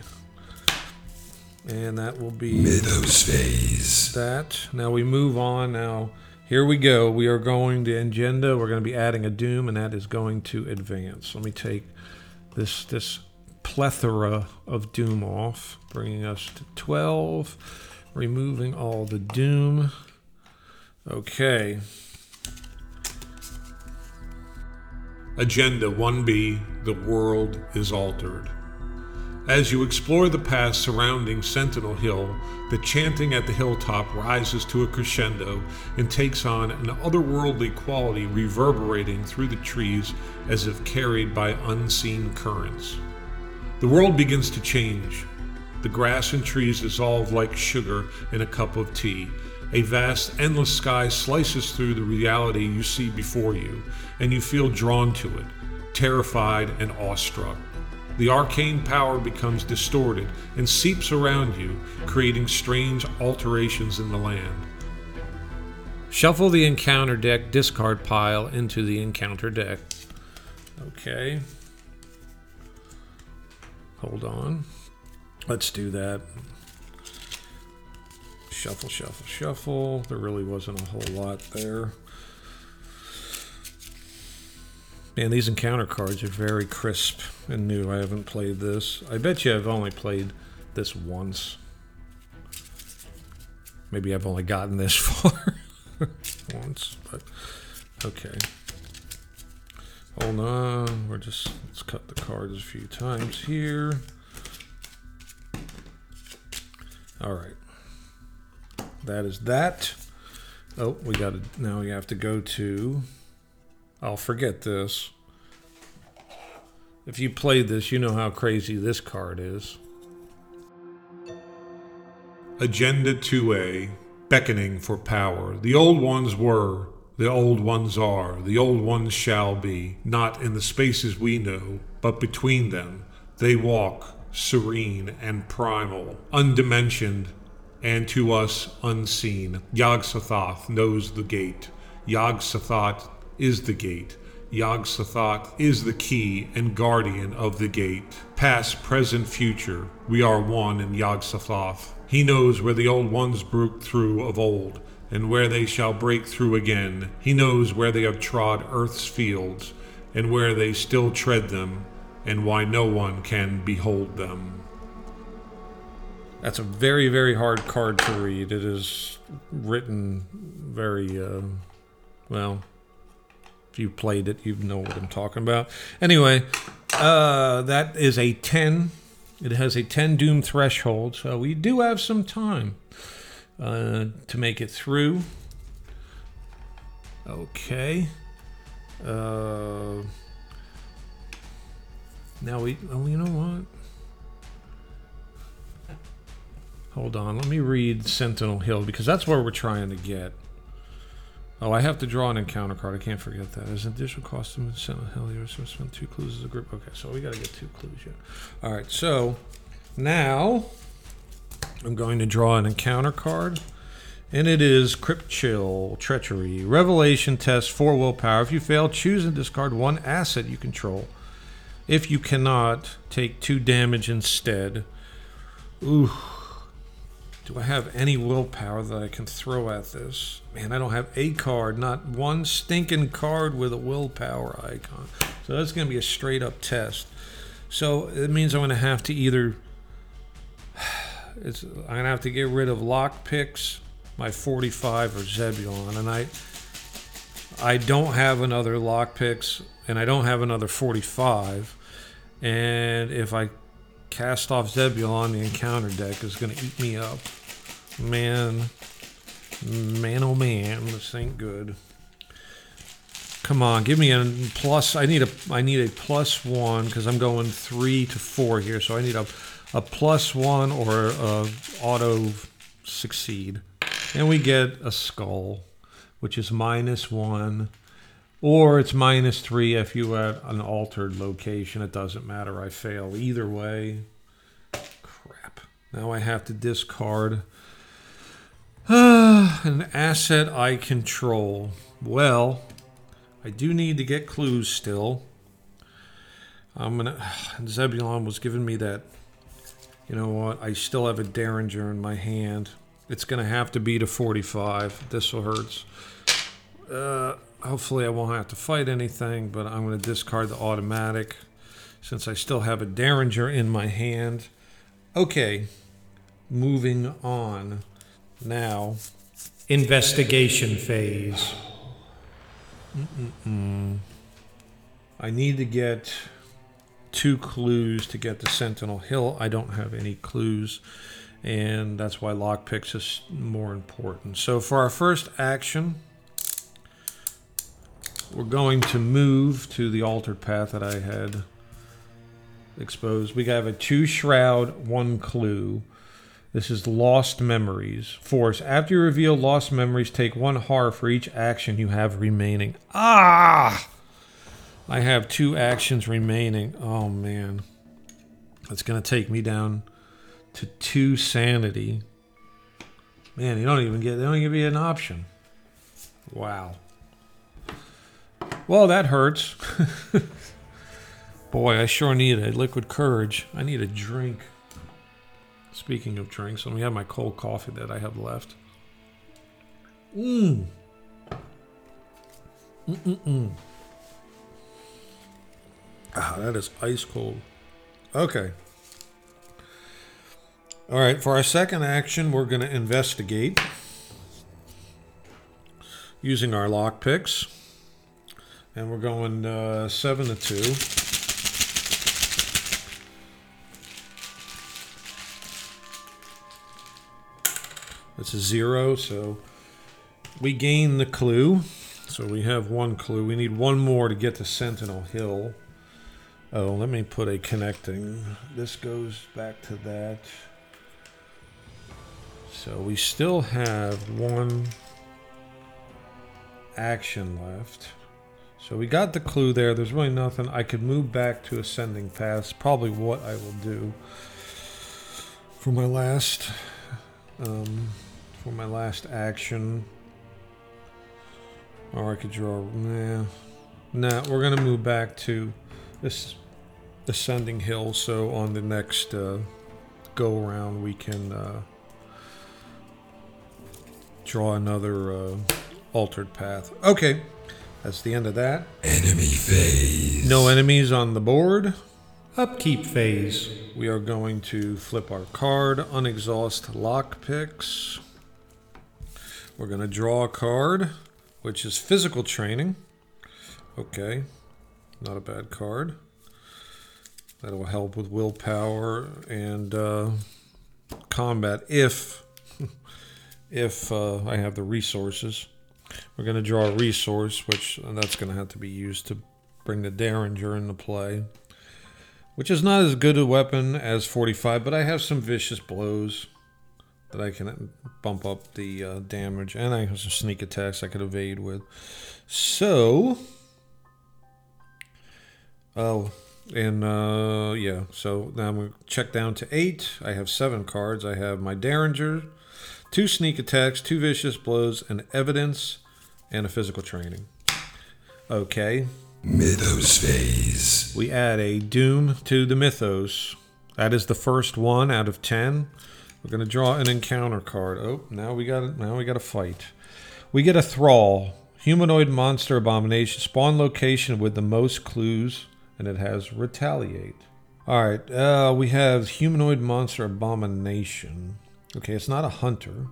S1: And that will be
S4: Mythos phase.
S1: that. Now we move on. Now here we go. We are going to agenda. We're going to be adding a doom, and that is going to advance. Let me take this this plethora of doom off, bringing us to twelve. Removing all the doom. Okay.
S2: Agenda 1B The World is Altered. As you explore the paths surrounding Sentinel Hill, the chanting at the hilltop rises to a crescendo and takes on an otherworldly quality reverberating through the trees as if carried by unseen currents. The world begins to change. The grass and trees dissolve like sugar in a cup of tea. A vast, endless sky slices through the reality you see before you, and you feel drawn to it, terrified and awestruck. The arcane power becomes distorted and seeps around you, creating strange alterations in the land.
S1: Shuffle the encounter deck discard pile into the encounter deck. Okay. Hold on. Let's do that. Shuffle, shuffle, shuffle. There really wasn't a whole lot there. Man, these encounter cards are very crisp and new. I haven't played this. I bet you I've only played this once. Maybe I've only gotten this [laughs] far once, but okay. Hold on. We're just let's cut the cards a few times here. All right. That is that. Oh, we got to now. We have to go to. I'll forget this. If you played this, you know how crazy this card is.
S2: Agenda 2A Beckoning for Power. The old ones were, the old ones are, the old ones shall be, not in the spaces we know, but between them. They walk, serene and primal, undimensioned, and to us unseen. Yog-Sothoth knows the gate. Yog-Sothoth is the gate. Yog-Sothoth is the key and guardian of the gate. Past, present, future, we are one in Yog-Sothoth. He knows where the old ones broke through of old, and where they shall break through again. He knows where they have trod earth's fields, and where they still tread them, and why no one can behold them.
S1: That's a very, very hard card to read. It is written very, uh, well, you played it, you know what I'm talking about. Anyway, uh, that is a 10. It has a 10 doom threshold, so we do have some time uh, to make it through. Okay. Uh, now we, oh, you know what? Hold on, let me read Sentinel Hill because that's where we're trying to get. Oh, I have to draw an encounter card. I can't forget that. There's an additional cost to Sentinel Hill. You so spend two clues as a group. Okay, so we got to get two clues yet. All right, so now I'm going to draw an encounter card, And it is Crypt Chill, Treachery, Revelation Test, 4 Willpower. If you fail, choose and discard one asset you control. If you cannot, take 2 damage instead. Ooh. Do I have any willpower that I can throw at this? Man, I don't have a card, not one stinking card with a willpower icon. So that's going to be a straight up test. So it means I'm going to have to either. [sighs] It's, I'm going to have to get rid of lock picks, my 45 or Zebulon, and I. I don't have another lock picks, and I don't have another 45. And if I cast off Zebulon, the encounter deck is going to eat me up. Man, man, oh man, this ain't good. Come on, give me a plus. I need a I need a plus one because I'm going three to four here, so I need a a plus one or a auto succeed, and we get a skull, which is minus one. Or it's minus three if you at an altered location. It doesn't matter. I fail either way. Crap. Now I have to discard an asset I control. Well, I do need to get clues still. I'm gonna. [sighs] Zebulon was giving me that. You know what? I still have a Derringer in my hand. It's gonna have to be to 45. This will hurts. Uh, hopefully, I won't have to fight anything, but I'm gonna discard the automatic since I still have a Derringer in my hand. Okay, moving on. Now,
S3: Investigation phase.
S1: I need to get two clues to get to Sentinel Hill. I don't have any clues, and that's why lockpicks is more important. So for our first action, we're going to move to the altered path that I had exposed. We have a two shroud, one clue. This is Lost Memories. Force. After you reveal Lost Memories, take one horror for each action you have remaining. Ah! I have two actions remaining. Oh, man. That's going to take me down to two sanity. Man, you don't even get, they don't give you an option. Wow. Well, that hurts. [laughs] Boy, I sure need a liquid courage. I need a drink. Speaking of drinks, let me have my cold coffee that I have left. Mmm. Mm-mm-mm. Ah, that is ice cold. Okay. All right, for our second action, we're going to investigate using our lock picks. And we're going uh, 7 to 2. That's a zero, so we gain the clue. So we have one clue. We need one more to get to Sentinel Hill. Oh, let me put a connecting. This goes back to that. So we still have one action left. So we got the clue there. There's really nothing. I could move back to Ascending Paths. Probably what I will do for my last um, for my last action. Or I could draw. Nah, nah. We're gonna move back to this ascending hill. So on the next uh, go around, we can uh, draw another uh, altered path. Okay, that's the end of that.
S4: Enemy phase.
S1: No enemies on the board.
S3: Upkeep phase.
S1: We are going to flip our card, unexhaust lock picks. We're going to draw a card, which is physical training. Okay, not a bad card. That'll help with willpower and uh, combat if [laughs] if uh, I have the resources. We're going to draw a resource, which and that's going to have to be used to bring the Derringer into play which is not as good a weapon as 45, but I have some vicious blows that I can bump up the uh, damage, and I have some sneak attacks I could evade with. So, oh, and uh, yeah, so now I'm going to check down to eight. I have seven cards. I have my Derringer, two sneak attacks, two vicious blows, an evidence, and a physical training. Okay.
S4: Mythos phase.
S1: We add a Doom to the Mythos. That is the first one out of ten. We're gonna draw an encounter card. Oh, now we got now we got a fight. We get a Thrall, humanoid monster abomination, spawn location with the most clues, and it has retaliate. All right, uh, we have humanoid monster abomination. Okay, it's not a hunter.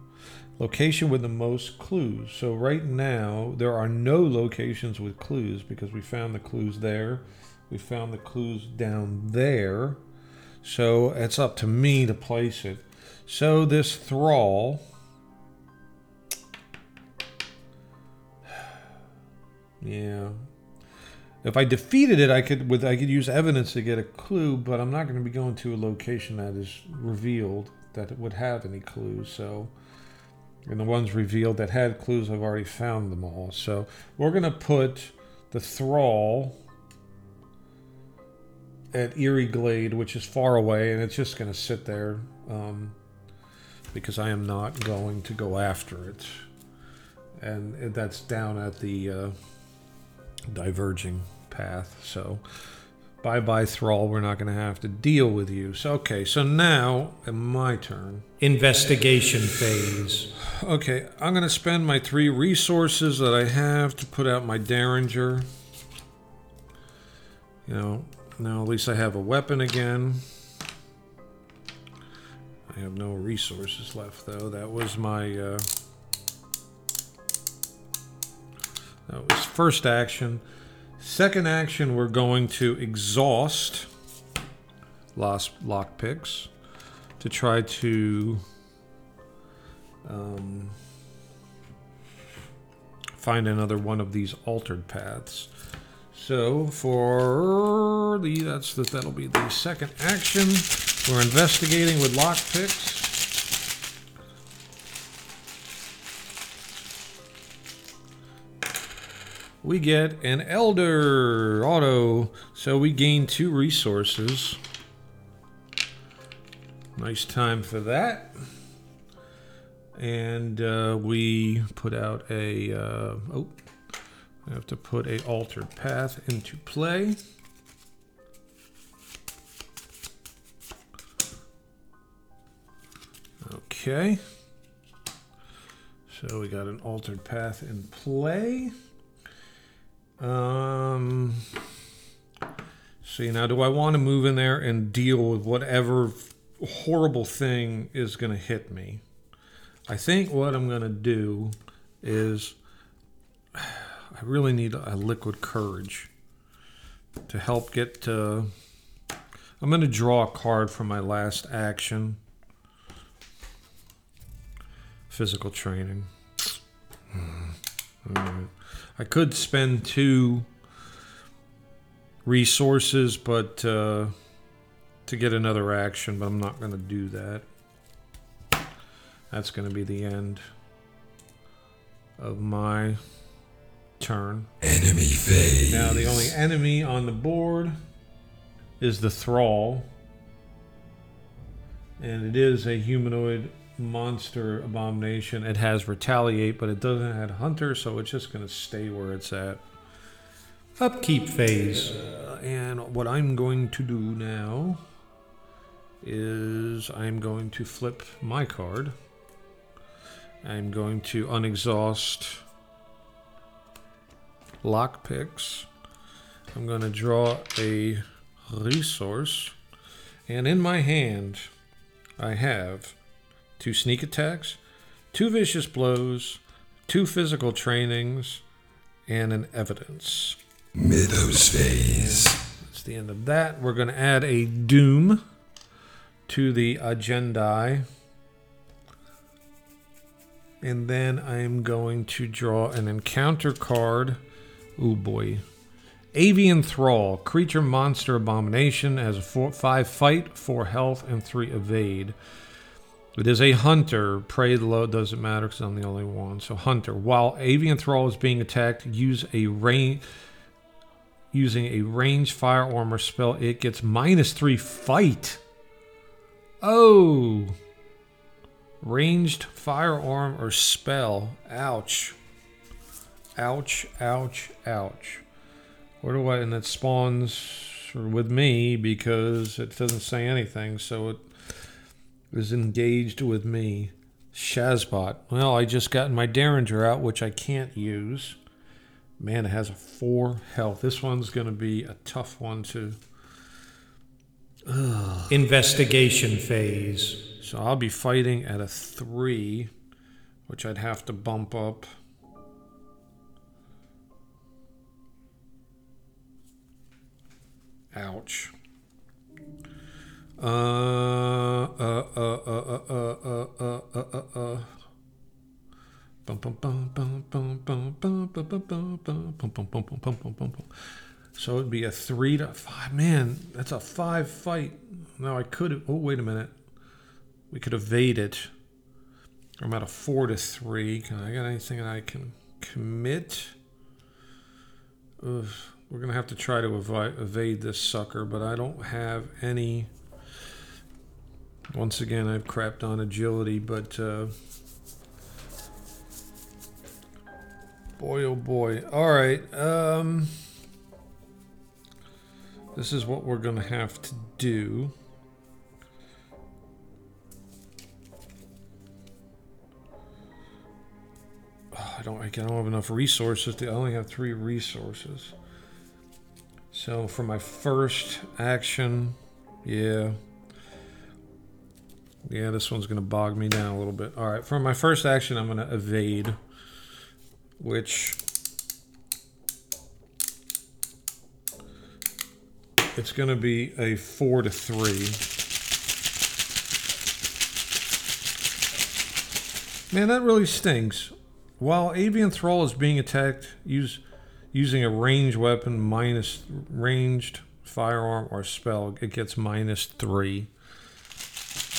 S1: Location with the most clues. So right now there are no locations with clues because we found the clues there. We found the clues down there. So it's up to me to place it. So this thrall. [sighs] Yeah. If I defeated it, I could with I could use evidence to get a clue, but I'm not going to be going to a location that is revealed that it would have any clues. So, and the ones revealed that had clues, I've already found them all. So we're going to put the thrall at Eerie Glade, which is far away, and it's just going to sit there um, because I am not going to go after it. And that's down at the uh, diverging path. So, bye bye, Thrall. We're not going to have to deal with you. So, okay, so now my turn.
S3: Investigation phase.
S1: Okay, I'm going to spend my three resources that I have to put out my Derringer. You know, now at least I have a weapon again. I have no resources left though. That was my uh, that was first action. Second action, we're going to exhaust lost lockpicks to try to um, find another one of these altered paths. So for the that's the, that'll be the second action. We're investigating with lockpicks. We get an elder auto, so we gain two resources. Nice time for that. And uh, we put out a uh, oh, I have to put a altered path into play. Okay. So we got an altered path in play. Um. See now, do I want to move in there and deal with whatever horrible thing is going to hit me? I think what I'm going to do is I really need a liquid courage to help get. Uh, I'm going to draw a card for my last action. Physical training. Mm. I could spend two resources, but uh, to get another action, but I'm not going to do that. That's going to be the end of my turn.
S4: Enemy phase.
S1: Now, the only enemy on the board is the Thrall. And it is a humanoid monster abomination. It has Retaliate, but it doesn't have Hunter, so it's just going to stay where it's at.
S3: Upkeep phase.
S1: Uh, and what I'm going to do now is I'm going to flip my card. I'm going to unexhaust lockpicks. I'm going to draw a resource. And in my hand, I have two sneak attacks, two vicious blows, two physical trainings, and an evidence.
S4: Mythos phase.
S1: That's the end of that. We're going to add a doom to the agendai. And then I'm going to draw an encounter card. Oh boy. Avian Thrall, creature monster abomination, has a four, five fight, four health, and three evade. It is a hunter. Prey low doesn't matter because I'm the only one. So hunter. While Avian Thrall is being attacked, use a range using a range firearm armor spell. It gets minus three fight. Oh. Ranged firearm or spell. Ouch. Ouch, ouch, ouch. Where do I, and it spawns with me because it doesn't say anything, so it is engaged with me. Shazbot. Well, I just got my Derringer out, which I can't use. Man, it has a four health. This one's going to be a tough one to.
S3: Investigation phase.
S1: So I'll be fighting at a three, which I'd have to bump up. Ouch. Uh, uh, uh, uh, uh, uh, uh, uh, uh, uh. So it'd be a three to five. Man, that's a five fight. Now I could. Oh, wait a minute. We could evade it. I'm at a four to three. Can I got anything that I can commit? Ugh, we're gonna have to try to evade this sucker, but I don't have any. Once again, I've crapped on agility, but uh, boy, oh boy. All right. Um, this is what we're gonna have to do. Oh, I don't. I don't have enough resources. To, I only have three resources. So for my first action, yeah, yeah, this one's gonna bog me down a little bit. All right, for my first action, I'm gonna evade, which it's gonna be a four to three. Man, that really stings. While Avian Thrall is being attacked, use using a ranged weapon minus ranged firearm or spell, it gets minus three.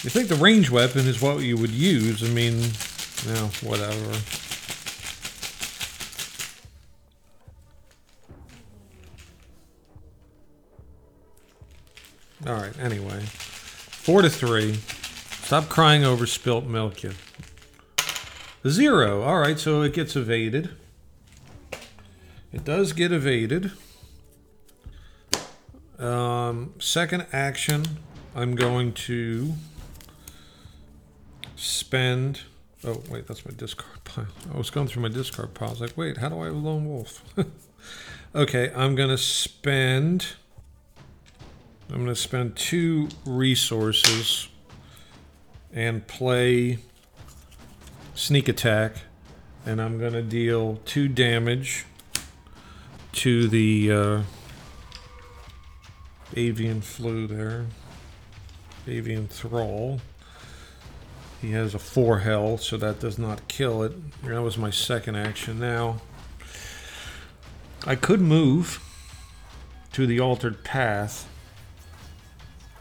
S1: You think the range weapon is what you would use? I mean, you whatever. All right. Anyway, four to three. Stop crying over spilt milk, you Zero. All right, so it gets evaded. It does get evaded. Um, second action, I'm going to spend. Oh, wait, that's my discard pile. I was going through my discard pile. I was like, wait, how do I have a lone wolf? [laughs] okay, I'm going to spend. I'm going to spend two resources and play sneak attack, and I'm going to deal two damage to the uh, avian flu there, avian thrall. He has a four health, so that does not kill it. That was my second action. Now, I could move to the altered path,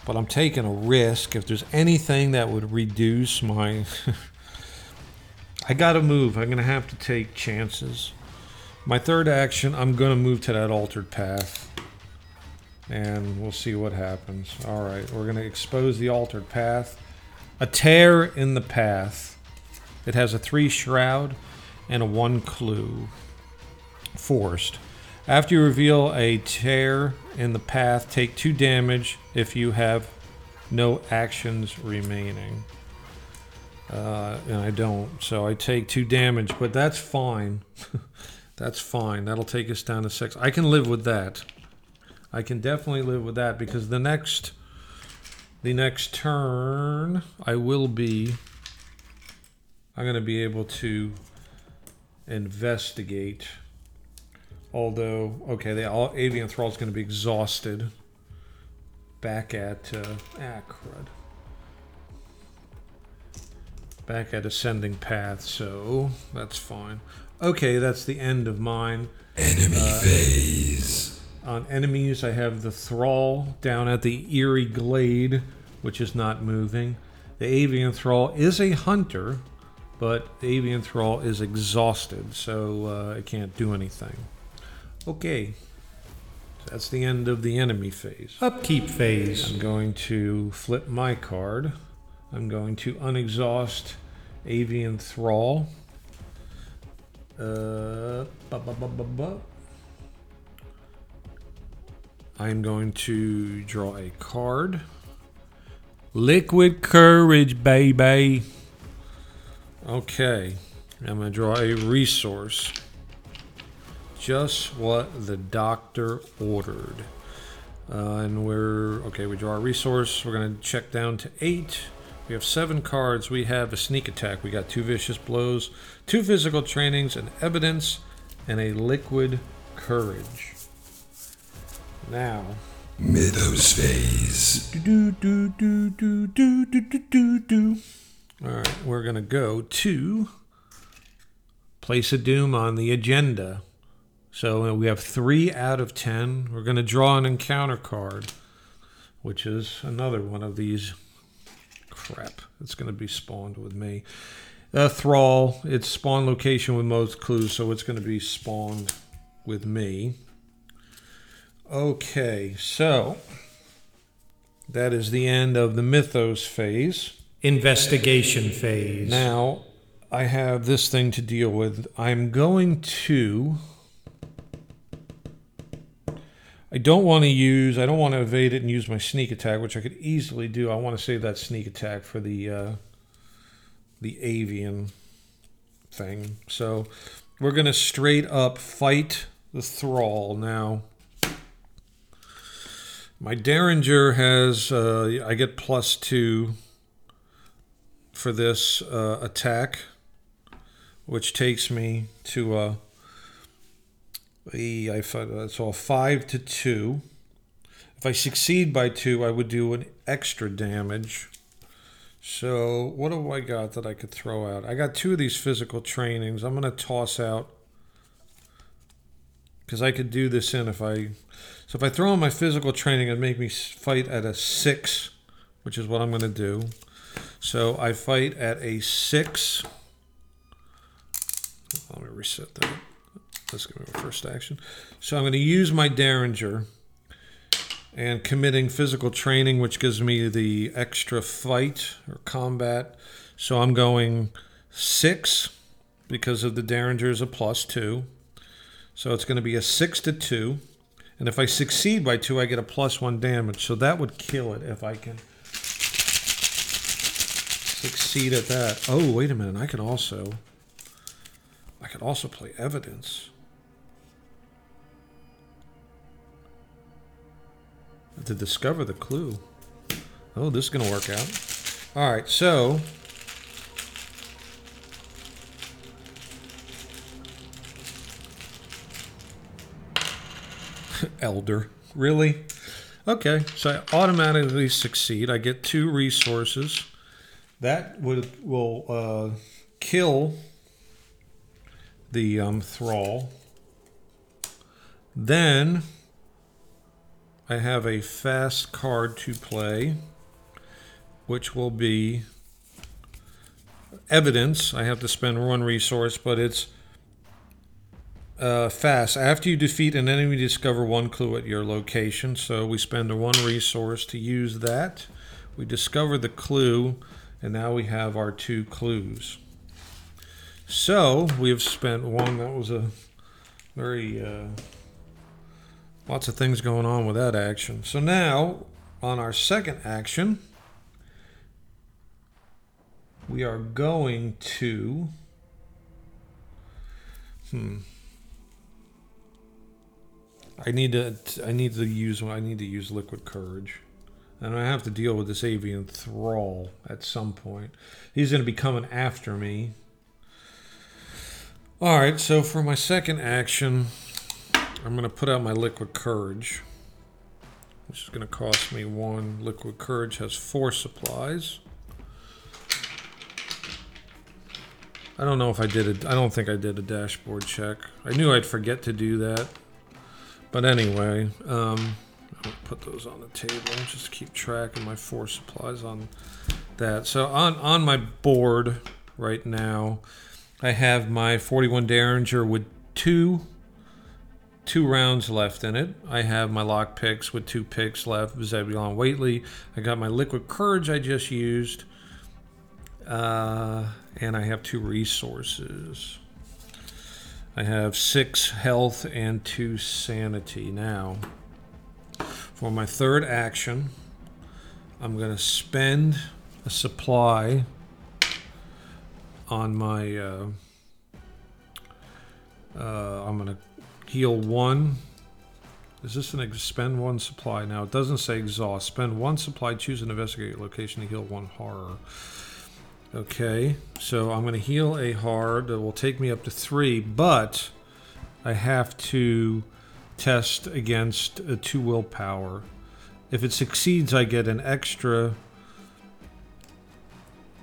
S1: but I'm taking a risk. If there's anything that would reduce my [laughs] I gotta move. I'm gonna have to take chances. My third action, I'm gonna move to that altered path. And we'll see what happens. Alright, we're gonna expose the altered path. A tear in the path. It has a three shroud and a one clue. Forced. After you reveal a tear in the path, take two damage if you have no actions remaining. Uh, and I don't. So I take two damage, but that's fine. [laughs] that's fine. That'll take us down to six. I can live with that. I can definitely live with that because the next, the next turn, I will be. I'm going to be able to investigate. Although, okay, the all, avian thrall is going to be exhausted. Back at uh, ah crud back at ascending path, so that's fine. Okay, that's the end of mine.
S4: Enemy phase.
S1: On enemies, I have the Thrall down at the Eerie Glade, which is not moving. The Avian Thrall is a hunter, but the Avian Thrall is exhausted, so uh, it can't do anything. Okay, that's the end of the enemy phase.
S3: Upkeep phase.
S1: I'm going to flip my card. I'm going to unexhaust Avian Thrall. Uh, bu- bu- bu- bu- bu. I'm going to draw a card. Liquid Courage, baby. Okay. I'm going to draw a resource. Just what the doctor ordered. Uh, and we're okay. We draw a resource. We're going to check down to eight. We have seven cards. We have a sneak attack. We got two vicious blows, two physical trainings, and evidence, and a liquid courage. Now,
S4: Mythos phase.
S1: All right, we're gonna go to place a doom on the agenda. So uh, we have three out of ten. We're gonna draw an encounter card, which is another one of these. Crap, it's gonna be spawned with me. Uh, Thrall, it's spawn location with most clues, so it's gonna be spawned with me. Okay, so that is the end of the mythos phase.
S3: Investigation phase.
S1: Now, I have this thing to deal with. I'm going to. I don't want to use. I don't want to evade it and use my sneak attack, which I could easily do. I want to save that sneak attack for the uh, the avian thing. So we're gonna straight up fight the thrall now. My Derringer has. Uh, I get plus two for this uh, attack, which takes me to a, a I fi- that's all five to two. If I succeed by two, I would do an extra damage. So what do I got that I could throw out? I got two of these physical trainings. I'm gonna toss out because I could do this in if I. So if I throw in my physical training, it'd make me fight at a six, which is what I'm gonna do. So I fight at a six. Let me reset that. Going to be my first action. So I'm going to use my Derringer and committing physical training, which gives me the extra fight or combat. So I'm going six because of the Derringer is a plus two. So it's going to be a six to two. And if I succeed by two, I get a plus one damage. So that would kill it if I can succeed at that. Oh, wait a minute. I could also I could also play evidence. To discover the clue. Oh, this is going to work out. All right, so Elder. Really? Okay, so I automatically succeed. I get two resources. That would will uh, kill the um, thrall. Then I have a fast card to play, which will be evidence. I have to spend one resource, but it's uh, fast. After you defeat an enemy, discover one clue at your location. So we spend one resource to use that. We discover the clue, and now we have our two clues. So we have spent one. That was a very uh, lots of things going on with that action. So now on our second action, we are going to. Hmm. I need to. I need to use. I need to use liquid courage, and I have to deal with this avian thrall at some point. He's going to be coming after me. All right. So for my second action, I'm going to put out my liquid courage, which is going to cost me one. Liquid courage has four supplies. I don't know if I did it. I don't think I did a dashboard check. I knew I'd forget to do that. But anyway, um, I'll put those on the table. Just keep track of my four supplies on that. So on on my board right now, I have my 41 Derringer with two two rounds left in it. I have my lock picks with two picks left. Zebulon Whateley. I got my liquid courage I just used. Uh, and I have two resources. I have six health and two sanity. Now, for my third action, I'm going to spend a supply on my. Uh, uh, I'm going to heal one. Is this an expend one supply? Now, it doesn't say exhaust. Spend one supply, choose an investigate location to heal one horror. Okay, so I'm going to heal a hard that will take me up to three, but I have to test against a two willpower. If it succeeds, I get an extra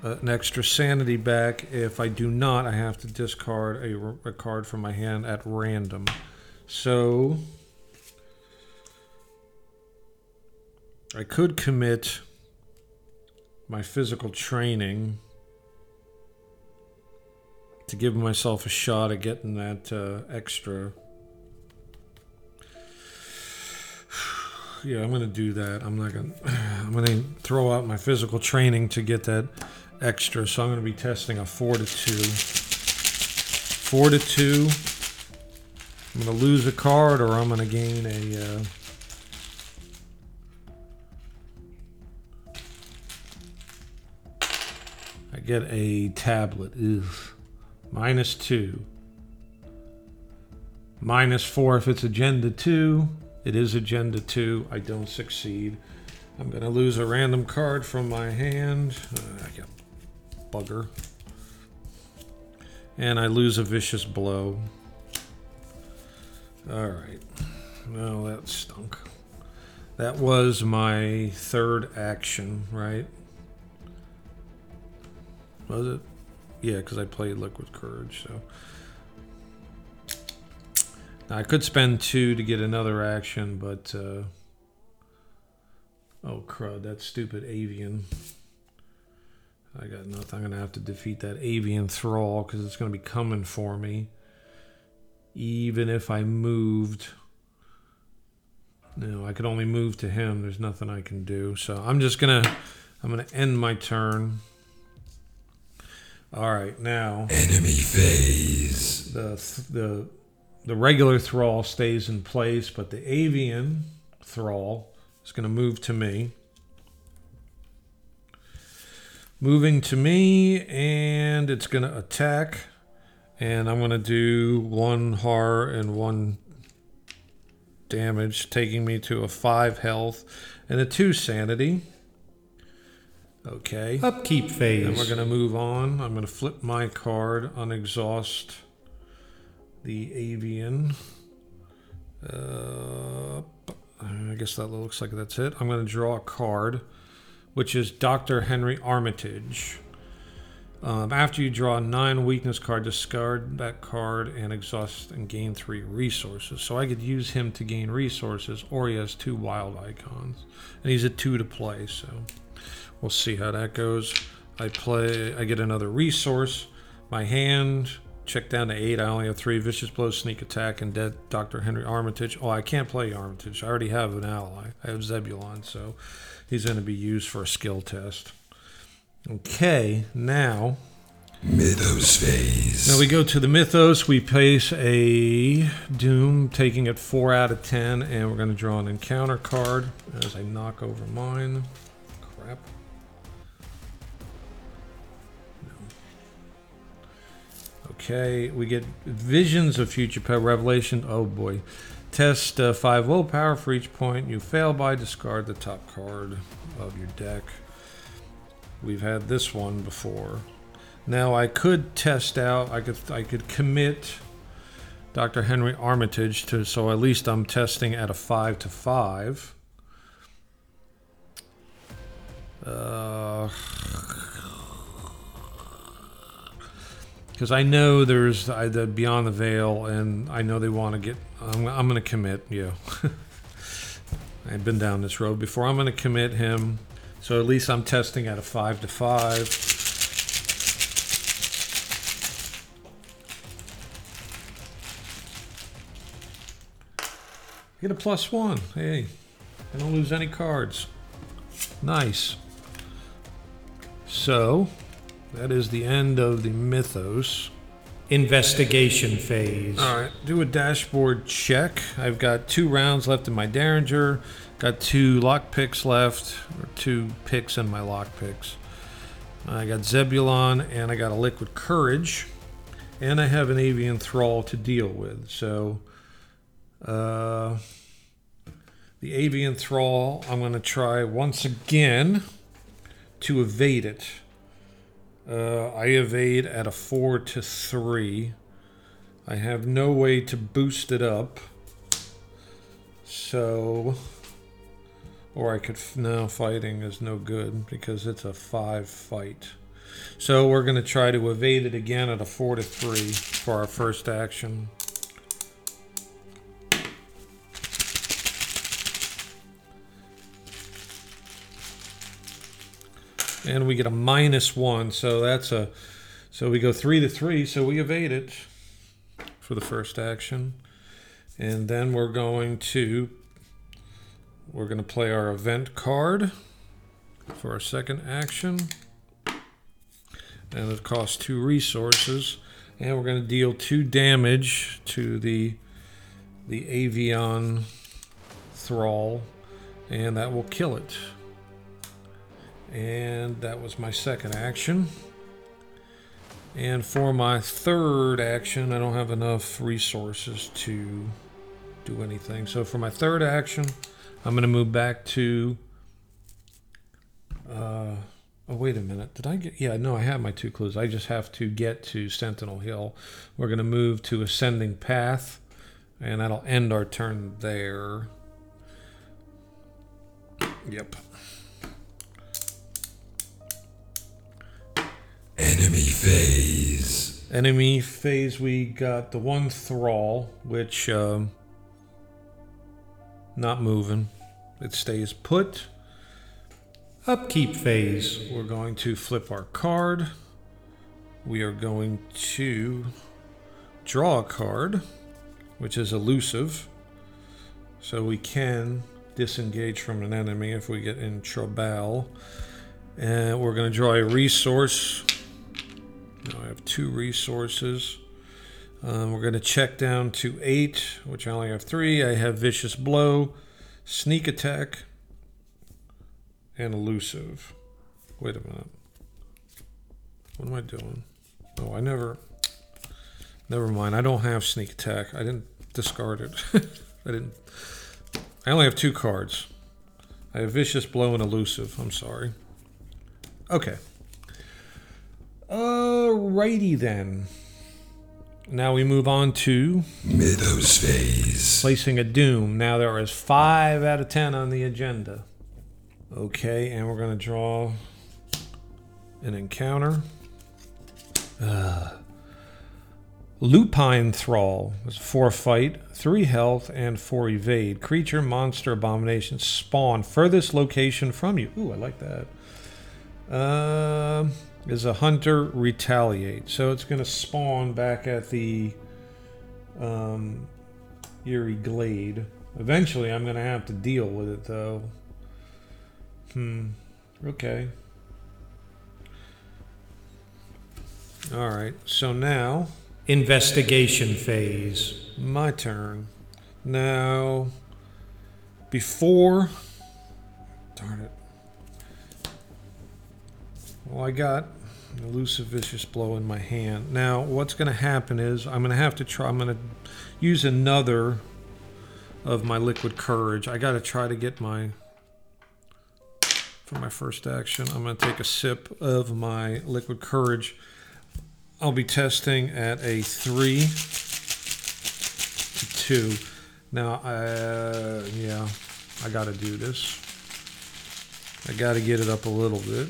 S1: uh, an extra sanity back. If I do not, I have to discard a, a card from my hand at random. So I could commit my physical training to give myself a shot at getting that uh, extra. [sighs] Yeah, I'm gonna do that. I'm not gonna. [sighs] I'm gonna throw out my physical training to get that extra. So I'm gonna be testing a four to two. Four to two. I'm gonna lose a card, or I'm gonna gain a. Uh, I get a tablet. Minus two. Minus four if it's agenda two. It is agenda two. I don't succeed. I'm going to lose a random card from my hand. Uh, bugger. And I lose a vicious blow. Alright. Well, that stunk. That was my third action, right? Was it? Yeah, because I played Liquid Courage, so. Now, I could spend two to get another action, but. Uh, oh, crud, that stupid avian. I got nothing. I'm going to have to defeat that avian thrall because it's going to be coming for me. Even if I moved. No, I could only move to him. There's nothing I can do. So I'm just going to. I'm going to end my turn. All right, now
S4: Enemy phase.
S1: the the the regular thrall stays in place, but the avian thrall is going to move to me. Moving to me, and it's going to attack, and I'm going to do one horror and one damage, taking me to a five health and a two sanity. Okay.
S3: Upkeep
S1: And
S3: phase.
S1: we're going to move on. I'm going to flip my card, unexhaust the avian. Uh, I guess that looks like that's it. I'm going to draw a card, which is Dr. Henry Armitage. Um, after you draw a nine weakness card, discard that card and exhaust and gain three resources. So I could use him to gain resources, or he has two wild icons, and he's a two to play. So we'll see how that goes. I play. I get another resource. My hand check down to eight. I only have three vicious blows, sneak attack, and dead Dr. Henry Armitage. Oh, I can't play Armitage. I already have an ally. I have Zebulon, so he's going to be used for a skill test. Okay, now
S4: Mythos phase.
S1: now we go to the Mythos. We place a Doom, taking it four out of ten, and we're going to draw an encounter card as I knock over mine. Okay, we get visions of future power revelation. Oh boy. Test uh, five willpower for each point. You fail by discard the top card of your deck. We've had this one before. Now I could test out. I could I could commit Dr. Henry Armitage to so at least I'm testing at a five to five. Uh, because I know there's the Beyond the Veil, and I know they want to get. I'm, I'm going to commit. Yeah, [laughs] I've been down this road before. I'm going to commit him. So at least I'm testing at a five to five. Get a plus one. Hey, I don't lose any cards. Nice. So, that is the end of the mythos.
S3: Investigation phase.
S1: All right, do a dashboard check. I've got two rounds left in my Derringer. Got two lock picks left, or two picks in my lock picks. I got Zebulon and I got a Liquid Courage, and I have an Avian Thrall to deal with. So, uh, the Avian Thrall, I'm going to try once again to evade it. Uh, I evade at a four to three. I have no way to boost it up. So, or I could no fighting is no good because it's a five fight. So we're going to try to evade it again at a four to three for our first action. And we get a minus one. So that's a so we go three to three. So we evade it for the first action, and then we're going to we're going to play our event card for our second action, and it costs two resources, and we're going to deal two damage to the the avian thrall, and that will kill it. And that was my second action. And for my third action, I don't have enough resources to do anything. So for my third action, I'm going to move back to. Uh, oh, wait a minute. Did I get. Yeah, no, I have my two clues. I just have to get to Sentinel Hill. We're going to move to Ascending Path, and that'll end our turn there. Yep.
S4: Enemy phase.
S1: Enemy phase, we got the one thrall, which um, not moving. It stays put.
S3: Upkeep phase.
S1: We're going to flip our card. We are going to draw a card, which is elusive. So we can disengage from an enemy if we get in trouble. And we're going to draw a resource. Now I have two resources. Um, we're going to check down to eight, which I only have three. I have Vicious Blow, Sneak Attack, and Elusive. Wait a minute. What am I doing? Oh, I never. Never mind. I don't have Sneak Attack. I didn't discard it. [laughs] I didn't. I only have two cards. I have Vicious Blow and Elusive. I'm sorry. Okay. Alrighty then. Now we move on to
S4: Mythos phase.
S1: placing a doom. Now there is five out of ten on the agenda. Okay, and we're going to draw an encounter. Uh, Lupine Thrall is four fight, three health, and four evade. Creature, monster, abomination spawn furthest location from you. Ooh, I like that. Um, is a hunter retaliate. So it's going to spawn back at the um, Eerie Glade. Eventually, I'm going to have to deal with it, though. Hmm. Okay. All right. So now,
S3: Investigation phase.
S1: my turn. Now, before. Darn it. Well, I got an elusive vicious blow in my hand. Now, what's going to happen is I'm going to have to try. I'm going to use another of my liquid courage. I got to try to get my. For my first action, I'm going to take a sip of my liquid courage. I'll be testing at a three to two. Now, uh, yeah, I got to do this. I got to get it up a little bit.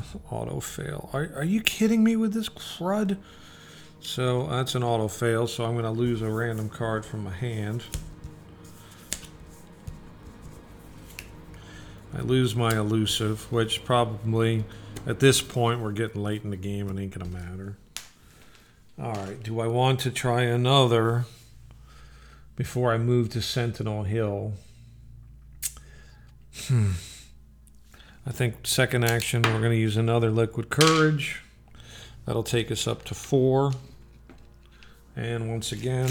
S1: [laughs] auto fail. Are, are you kidding me with this crud? So that's an auto fail, so I'm going to lose a random card from my hand. I lose my elusive, which probably at this point we're getting late in the game and ain't going to matter. All right, do I want to try another before I move to Sentinel Hill? Hmm.
S5: I think second action, we're going to use another liquid courage. That'll take us up to four. And once again,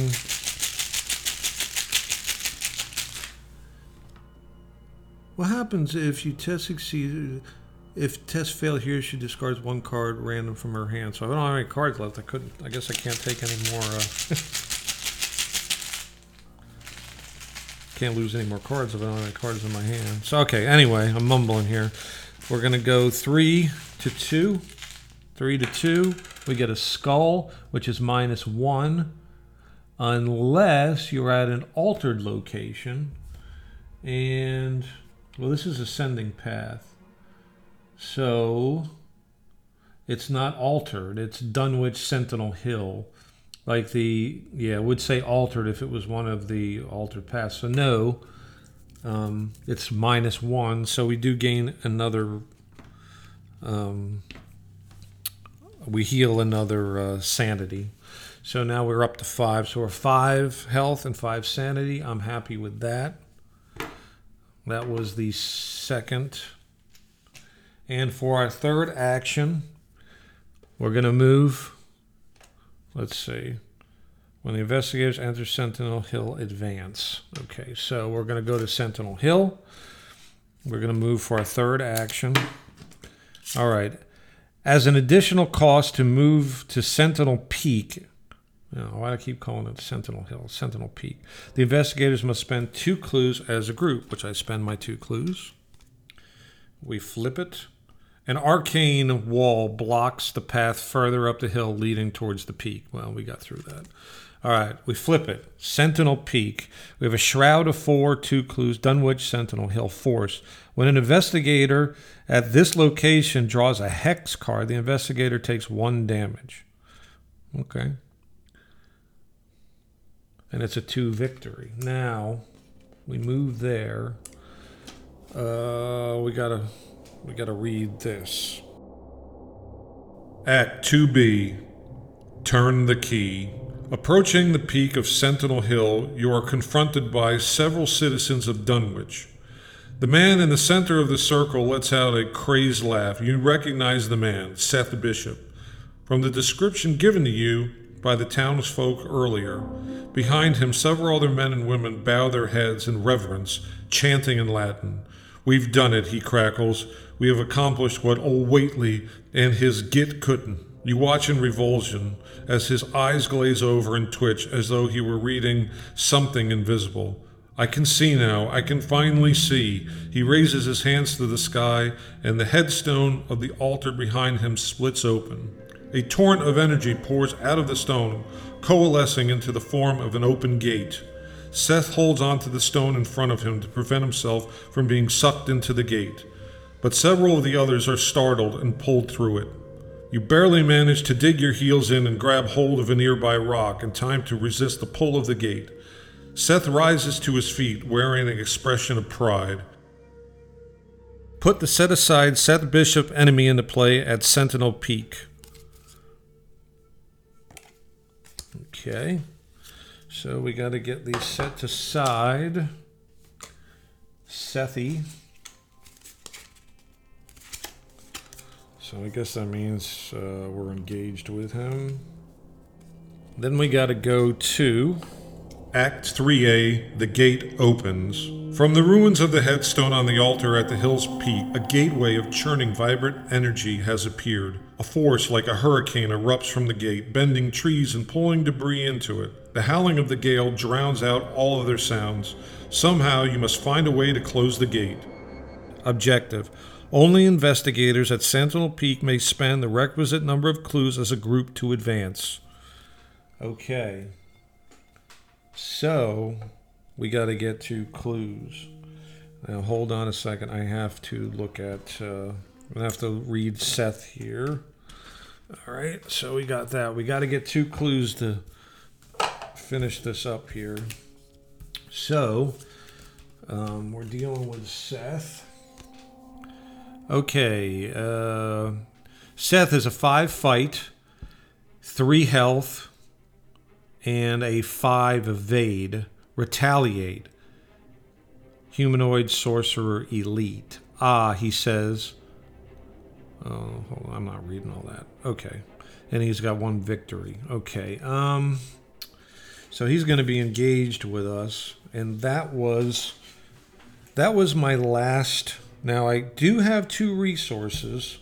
S5: what happens if you test succeed? If test fail here, she discards one card random from her hand. So I don't have any cards left. I couldn't. I guess I can't take any more. Uh, [laughs] can't lose any more cards if I don't have any cards in my hand. So okay. Anyway, I'm mumbling here. We're gonna go three to two. Three to two. We get a skull, which is minus one, unless you're at an altered location. And well, this is ascending path. So it's not altered. It's Dunwich Sentinel Hill. Like the, yeah, would say altered if it was one of the altered paths. So no, um, it's minus one. So we do gain another, um, we heal another uh, sanity. So now we're up to five. So we're five health and five sanity. I'm happy with that. That was the second and for our third action, we're going to move. Let's see. When the investigators enter Sentinel Hill, advance. Okay, so we're going to go to Sentinel Hill. We're going to move for our third action. All right. As an additional cost to move to Sentinel Peak, why do I keep calling it Sentinel Hill, Sentinel Peak? The investigators must spend two clues as a group, which I spend my two clues. We flip it. An arcane wall blocks the path further up the hill leading towards the peak. Well, we got through that. All right, we flip it. Sentinel Peak. We have a shroud of four, two clues, Dunwich Sentinel Hill Force. When an investigator at this location draws a hex card, the investigator takes one damage. Okay. And it's a two victory. Now, we move there. Uh, we gotta we got to read this.
S1: Act 2B Turn the Key. Approaching the peak of Sentinel Hill, you are confronted by several citizens of Dunwich. The man in the center of the circle lets out a crazed laugh. You recognize the man, Seth Bishop, from the description given to you by the townsfolk earlier. Behind him, several other men and women bow their heads in reverence, chanting in Latin. We've done it, he crackles. We have accomplished what old Whateley and his git couldn't. You watch in revulsion as his eyes glaze over and twitch as though he were reading something invisible. I can see now, I can finally see. He raises his hands to the sky, and the headstone of the altar behind him splits open. A torrent of energy pours out of the stone, coalescing into the form of an open gate. Seth holds onto the stone in front of him to prevent himself from being sucked into the gate but several of the others are startled and pulled through it. You barely manage to dig your heels in and grab hold of a nearby rock in time to resist the pull of the gate. Seth rises to his feet, wearing an expression of pride. Put the set aside Seth Bishop enemy into play at Sentinel Peak. Okay. So we got to get these set aside. Sethy. So I guess that means uh, we're engaged with him. Then we got to go to Act 3A The Gate Opens. From the ruins of the headstone on the altar at the hill's peak, a gateway of churning, vibrant energy has appeared. A force like a hurricane erupts from the gate, bending trees and pulling debris into it. The howling of the gale drowns out all other sounds. Somehow you must find a way to close the gate. Objective only investigators at Sentinel Peak may spend the requisite number of clues as a group to advance. Okay. So, we got to get to clues. Now, hold on a second. I have to look at, uh, I have to read Seth here. All right, so we got that. We got to get two clues to finish this up here. So, um, we're dealing with Seth. Okay. Uh, Seth is a five fight, three health, and a five evade. Retaliate. Humanoid sorcerer elite. Ah, he says. Oh, on, I'm not reading all that. Okay. And he's got one victory. Okay. Um so he's going to be engaged with us and that was that was my last. Now I do have two resources.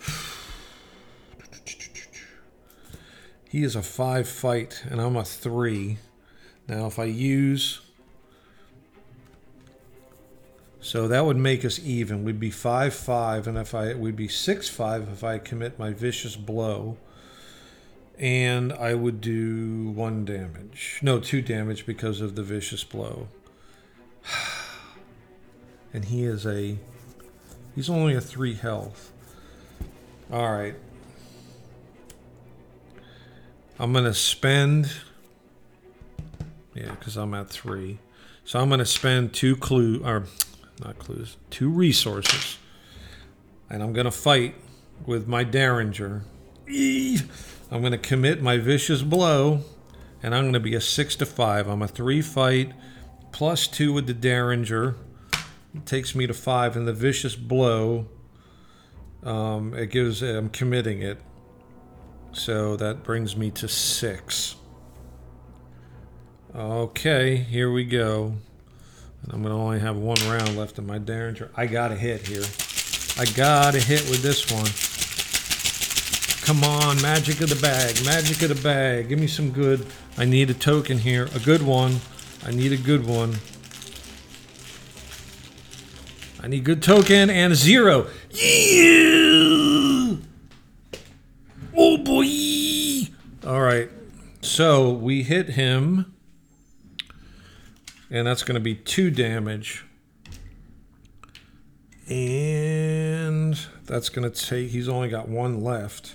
S1: [sighs] He is a five fight, and I'm a three. Now, if I use. So that would make us even. We'd be 5 5, and if I we'd be 6 5 if I commit my vicious blow. And I would do one damage. No, two damage because of the vicious blow. [sighs] [sighs] And he is a. He's only a three health. Alright. I'm going to spend. Yeah, because I'm at three. So I'm to spend two clue or not clues, two resources, and I'm to fight with my Derringer. I'm to commit my vicious blow, and I'm to be a six to five. I'm a three fight, plus two with the Derringer. Takes me to five, and the vicious blow. Um, it gives. I'm committing it, so that brings me to six. Okay, here we go. And I'm gonna only have one round left in my Derringer. I got to hit here. I got to hit with this one. Come on, magic of the bag, magic of the bag. Give me some good. I need a token here, a good one. I need a good one. I need good token and zero. Yeah! Oh boy! All right. So we hit him, and that's going to be two damage. And that's going to take, he's only got one left.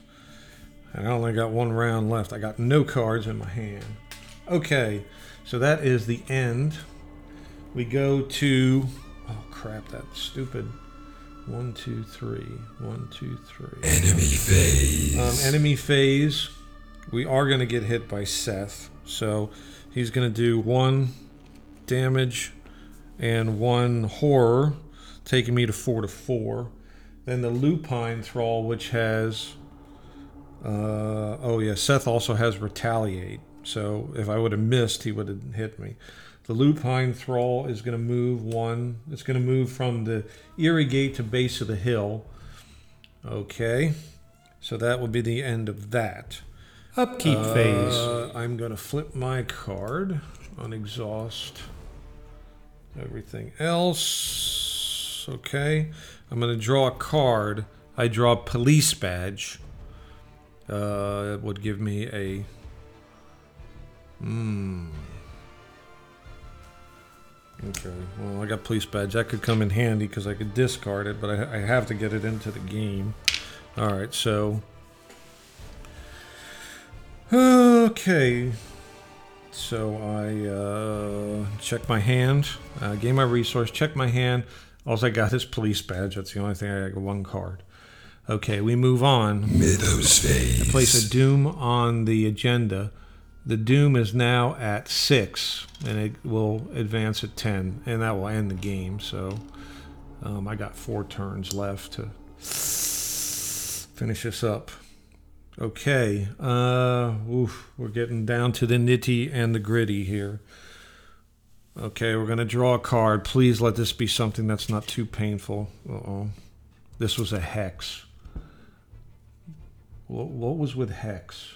S1: And I only got one round left. I got no cards in my hand. Okay, so that is the end. We go to, oh crap, that stupid. One, two, three. One, two, three.
S4: Enemy phase.
S1: Um, enemy phase. We are going to get hit by Seth. So he's going to do one damage and one horror, taking me to four to four. Then the lupine thrall, which has. Uh, oh, yeah. Seth also has retaliate. So if I would have missed, he would have hit me. The lupine thrall is going to move one. It's going to move from the Eerie Gate to base of the hill. Okay. So that would be the end of that.
S3: Upkeep phase.
S1: Uh, I'm going to flip my card on exhaust. Everything else. Okay. I'm going to draw a card. I draw police badge. Uh, it would give me a. Hmm. Okay. Well, I got police badge. That could come in handy because I could discard it, but I, I have to get it into the game. All right. So. Okay. So I uh, check my hand, uh, gain my resource, check my hand. All I got is police badge. That's the only thing I got. One card. Okay, we move on.
S4: Mythos phase.
S1: Place a doom on the agenda. The doom is now at six, and it will advance at ten, and that will end the game. So um, I got four turns left to finish this up. Okay, uh, oof, we're getting down to the nitty and the gritty here. Okay, we're gonna draw a card. Please let this be something that's not too painful. Uh oh, this was a hex. What was with hex?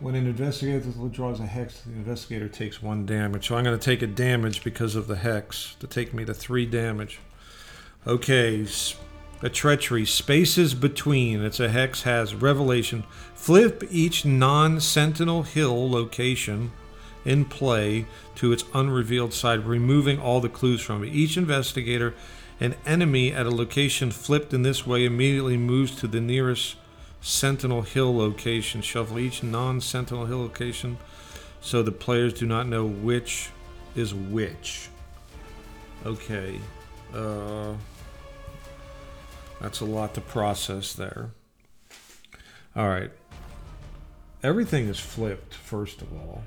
S1: When an investigator draws a hex, the investigator takes one damage. So I'm going to take a damage because of the hex to take me to three damage. Okay, a treachery. Spaces between. It's a hex has revelation. Flip each non sentinel hill location in play to its unrevealed side, removing all the clues from it. Each investigator, an enemy at a location flipped in this way, immediately moves to the nearest Sentinel Hill location. Shuffle each non Sentinel Hill location so the players do not know which is which. Okay. Uh, that's a lot to process there. All right. Everything is flipped, first of all.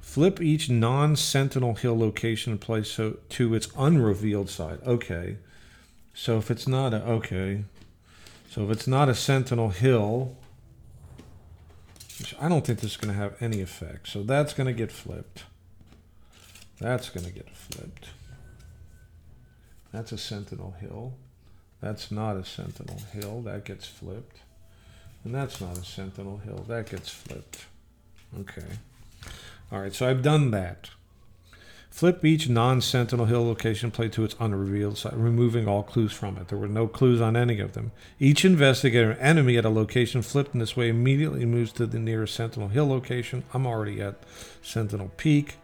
S1: Flip each non-sentinel hill location and place so to its unrevealed side. Okay. So if it's not a okay. So if it's not a sentinel hill, I don't think this is going to have any effect. So that's going to get flipped. That's going to get flipped. That's a sentinel hill. That's not a sentinel hill. That gets flipped. And that's not a sentinel hill. That gets flipped. Okay. All right, so I've done that. Flip each non sentinel hill location plate to its unrevealed side, removing all clues from it. There were no clues on any of them. Each investigator and enemy at a location flipped in this way immediately moves to the nearest sentinel hill location. I'm already at Sentinel Peak.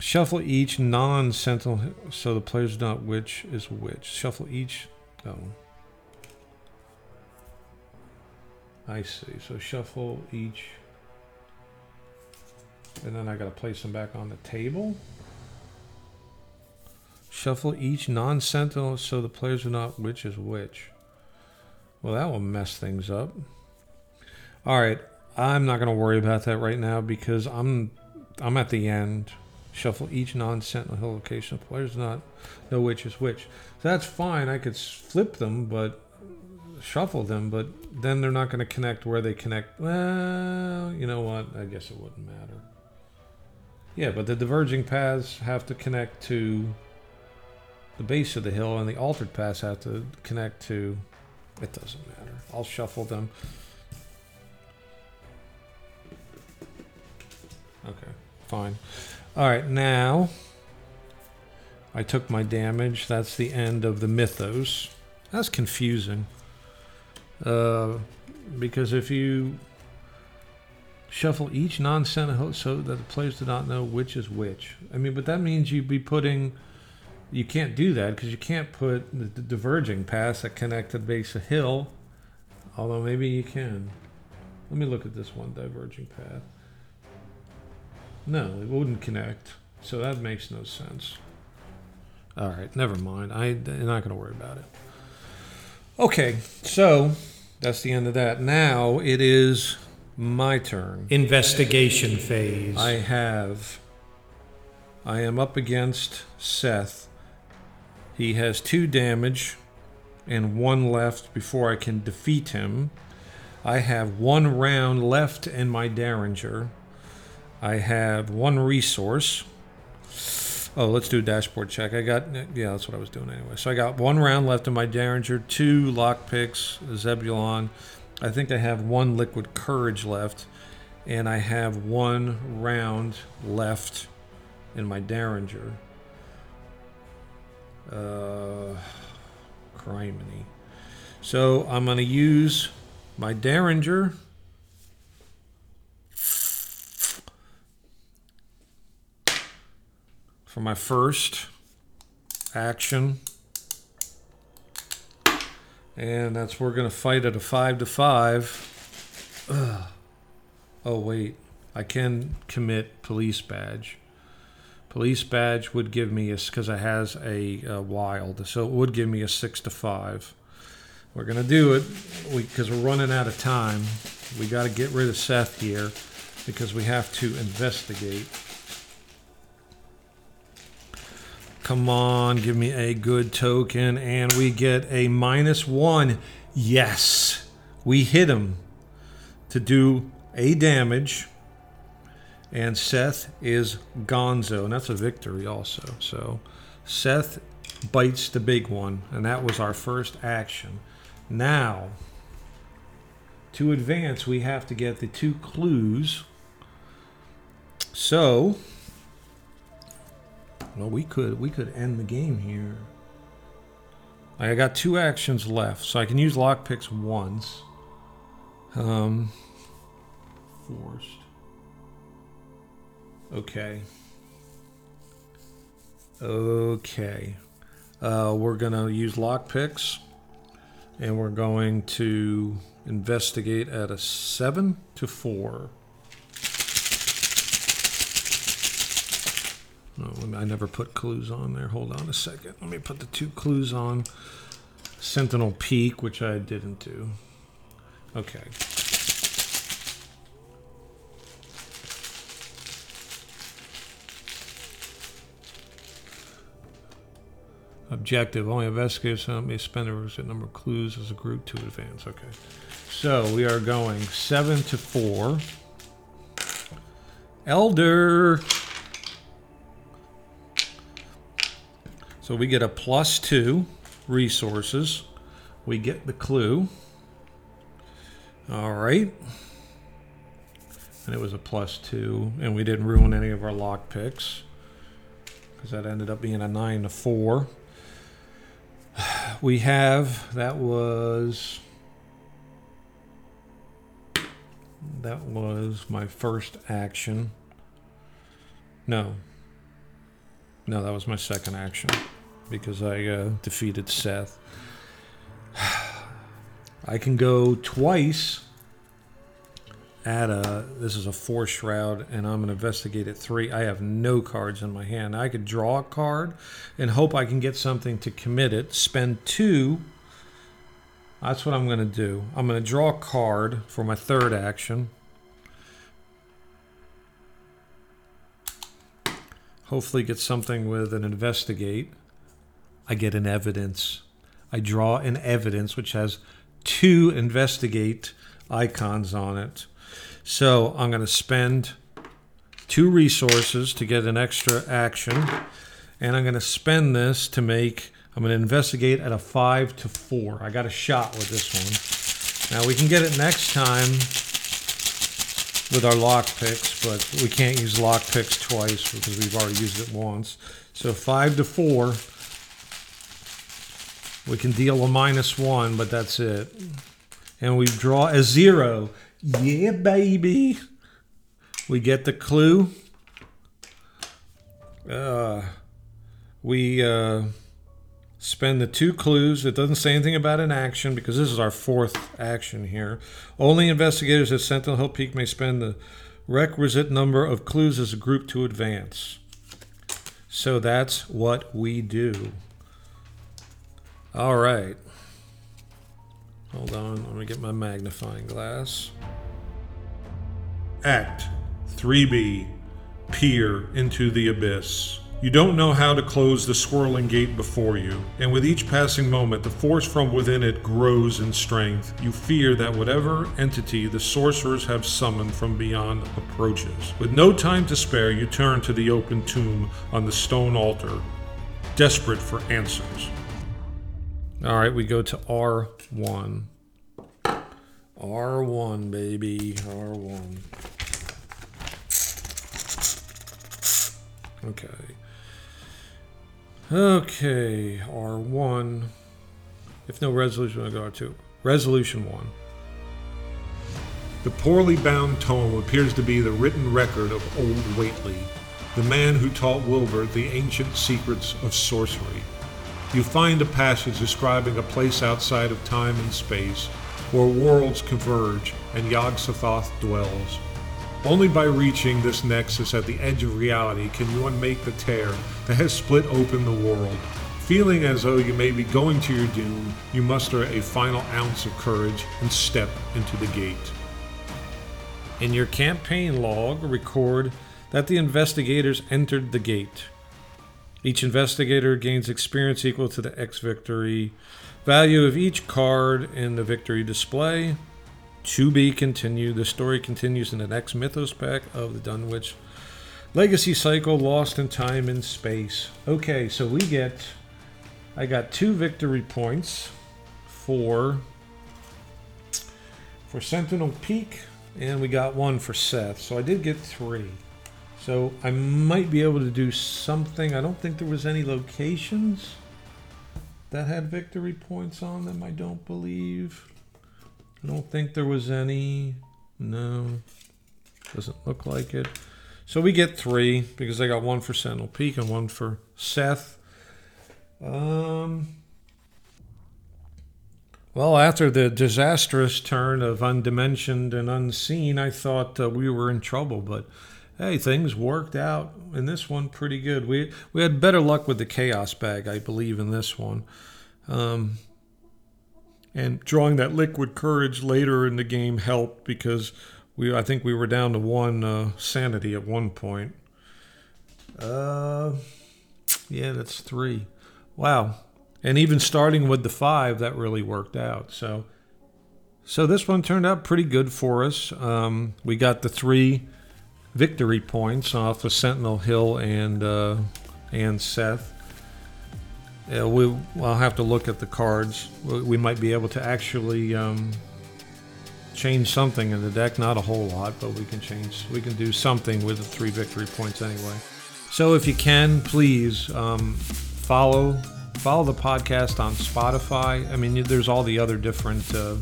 S1: Shuffle each non sentinel so the players know which is which. Shuffle each. Oh. I see. So shuffle each. And then I got to place them back on the table. Shuffle each non sentinel so the players know not which is which. Well, that will mess things up. All right. I'm not to worry about that right now because I'm I'm at the end. Shuffle each non-sentinel hill location. Players not know which is which. So that's fine. I could flip them, but shuffle them, but then they're not going to connect where they connect. Well, you know what? I guess it wouldn't matter. Yeah, but the diverging paths have to connect to the base of the hill, and the altered paths have to connect to. It doesn't matter. I'll shuffle them. Okay, fine. All right, now I took my damage. That's the end of the mythos. That's confusing. Uh, because if you shuffle each non-sentinel so that the players do not know which is which. I mean, but that means you'd be putting. You can't do that because you can't put the, diverging paths that connect the base of hill. Although maybe you can. Let me look at this one diverging path. No, it wouldn't connect. So that makes no sense. All right, never mind. I, I'm not going to worry about it. Okay, so that's the end of that. Now it is my turn.
S3: Investigation phase.
S1: I have. I am up against Seth. He has two damage and one left before I can defeat him. I have one round left in my Derringer. I have one resource. Oh, let's do a dashboard check. I got, yeah, that's what I was doing anyway. So I got one round left in my Derringer, two lockpicks, Zebulon. I think I have one liquid courage left, and I have one round left in my Derringer. Uh, criminy. So I'm going to use my Derringer. For my first action. And that's we're to fight at a 5 to 5. Ugh. Oh, wait. I can commit police badge. Police badge would give me a because it has a, a, wild, so it would give me a six to five. We're gonna do it because we, are running out of time. We got to get rid of Seth here because we have to investigate. Come on, give me a good token, and we get a minus one. Yes, we hit him to do a damage and Seth is Gonzo, and that's a victory also. So Seth bites the big one, and that was our first action. Now, to advance, we have to get the two clues. So, well, we could we could end the game here. I got two actions left, so I can use lockpicks once. Um, forced. Okay. Okay. Uh, we're to use lockpicks and we're going to investigate at a 7 to I never put clues on there. Hold on a second. Let me put the two clues on. Sentinel Peak, which I didn't do. Okay. Objective, only investigators so may spend a requisite number of clues as a group to advance. Okay. So we are going seven to four. Elder. So we get a plus two resources. We get the clue. All right. And it was a plus two, and we didn't ruin any of our lock picks because that ended up being a nine to four. [sighs] We have that was that was my first action. No, no, that was my second action because I uh, defeated Seth. [sighs] I can go twice at a. This is a four shroud, and I'm going to investigate at three. I have no cards in my hand. I could draw a card and hope I can get something to commit it. Spend two. That's what I'm going to do. I'm going to draw a card for my third action. Hopefully, get something with an investigate. I get an evidence. I draw an evidence which has two investigate icons on it. So I'm going to spend two resources to get an extra action. And I'm going to spend this to make, I'm going to investigate at a five to four. I got a shot with this one. Now we can get it next time with our lock picks, but we can't use lock picks twice because we've already used it once. So five to four. We can deal a minus one, but that's it. And we draw a zero. Yeah, baby. We get the clue. Uh, we uh, spend the two clues. It doesn't say anything about an action because this is our fourth action here. Only investigators at Sentinel Hill Peak may spend the requisite number of clues as a group to advance. So that's what we do. All right. Hold on, let me get my magnifying glass.
S2: Act 3B Peer into the Abyss. You don't know how to close the swirling gate before you, and with each passing moment, the force from within it grows in strength. You fear that whatever entity the sorcerers have summoned from beyond approaches. With no time to spare, you turn to the open tomb on the stone altar, desperate for answers.
S1: All right, we go to R1. R1, baby. R1. Okay. Okay, R1. If no resolution, I'll go R2. Resolution 1.
S2: The poorly bound tome appears to be the written record of old Whateley, the man who taught Wilbur the ancient secrets of sorcery. You find a passage describing a place outside of time and space where worlds converge and Yog-Sothoth dwells. Only by reaching this nexus at the edge of reality can you unmake the tear that has split open the world. Feeling as though you may be going to your doom, you muster a final ounce of courage and step into the gate.
S1: In your campaign log, record that the investigators entered the gate. Each investigator gains experience equal to the X victory value of each card in the victory display. To be continued. The story continues in the next Mythos pack of the Dunwich Legacy Cycle Lost in Time and Space. Okay, so we get. I got two victory points for for Sentinel Peak, and we got one for Seth. So I did get three. So I might be able to do something. I don't think there was any locations that had victory points on them. I don't believe. I don't think there was any. No. Doesn't look like it. So we get three because I got one for Sentinel Peak and one for Seth. Um. Well, after the disastrous turn of Undimensioned and Unseen, I thought uh, we were in trouble, but hey, things worked out in this one pretty good. We we had better luck with the Chaos bag, I believe, in this one. Um, and drawing that liquid courage later in the game helped because we I think we were down to one uh, sanity at one point. Uh, yeah, that's three. Wow. And even starting with the five, that really worked out. So, so this one turned out pretty good for us. Um, we got the three victory points off of Sentinel Hill and uh, and Seth. Uh, we, I'll have to look at the cards. We might be able to actually um, change something in the deck. Not a whole lot, but we can change. We can do something with the three victory points anyway. So if you can, please um, follow follow the podcast on Spotify. I mean, there's all the other different uh,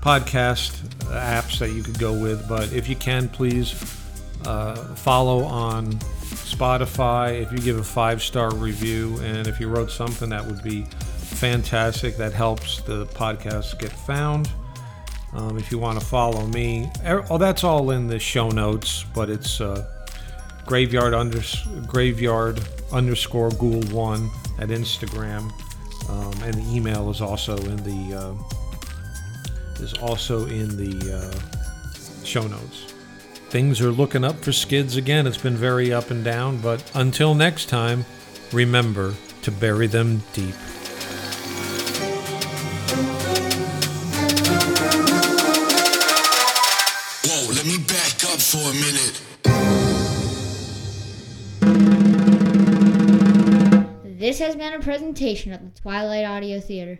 S1: podcast apps that you could go with, but if you can, please uh, follow on Spotify. If you give a five star review, and if you wrote something, that would be fantastic. That helps the podcast get found. Um, if you want to follow me, oh, that's all in the show notes, but it's uh, graveyard under graveyard underscore ghoul one at Instagram, um, and the email is also in the uh, is also in the uh, show notes. Things are looking up for skids again. It's been very up and down, but until next time, remember to bury them deep.
S4: Whoa, let me back up for a minute.
S6: This has been a presentation of the Twilight Audio Theater.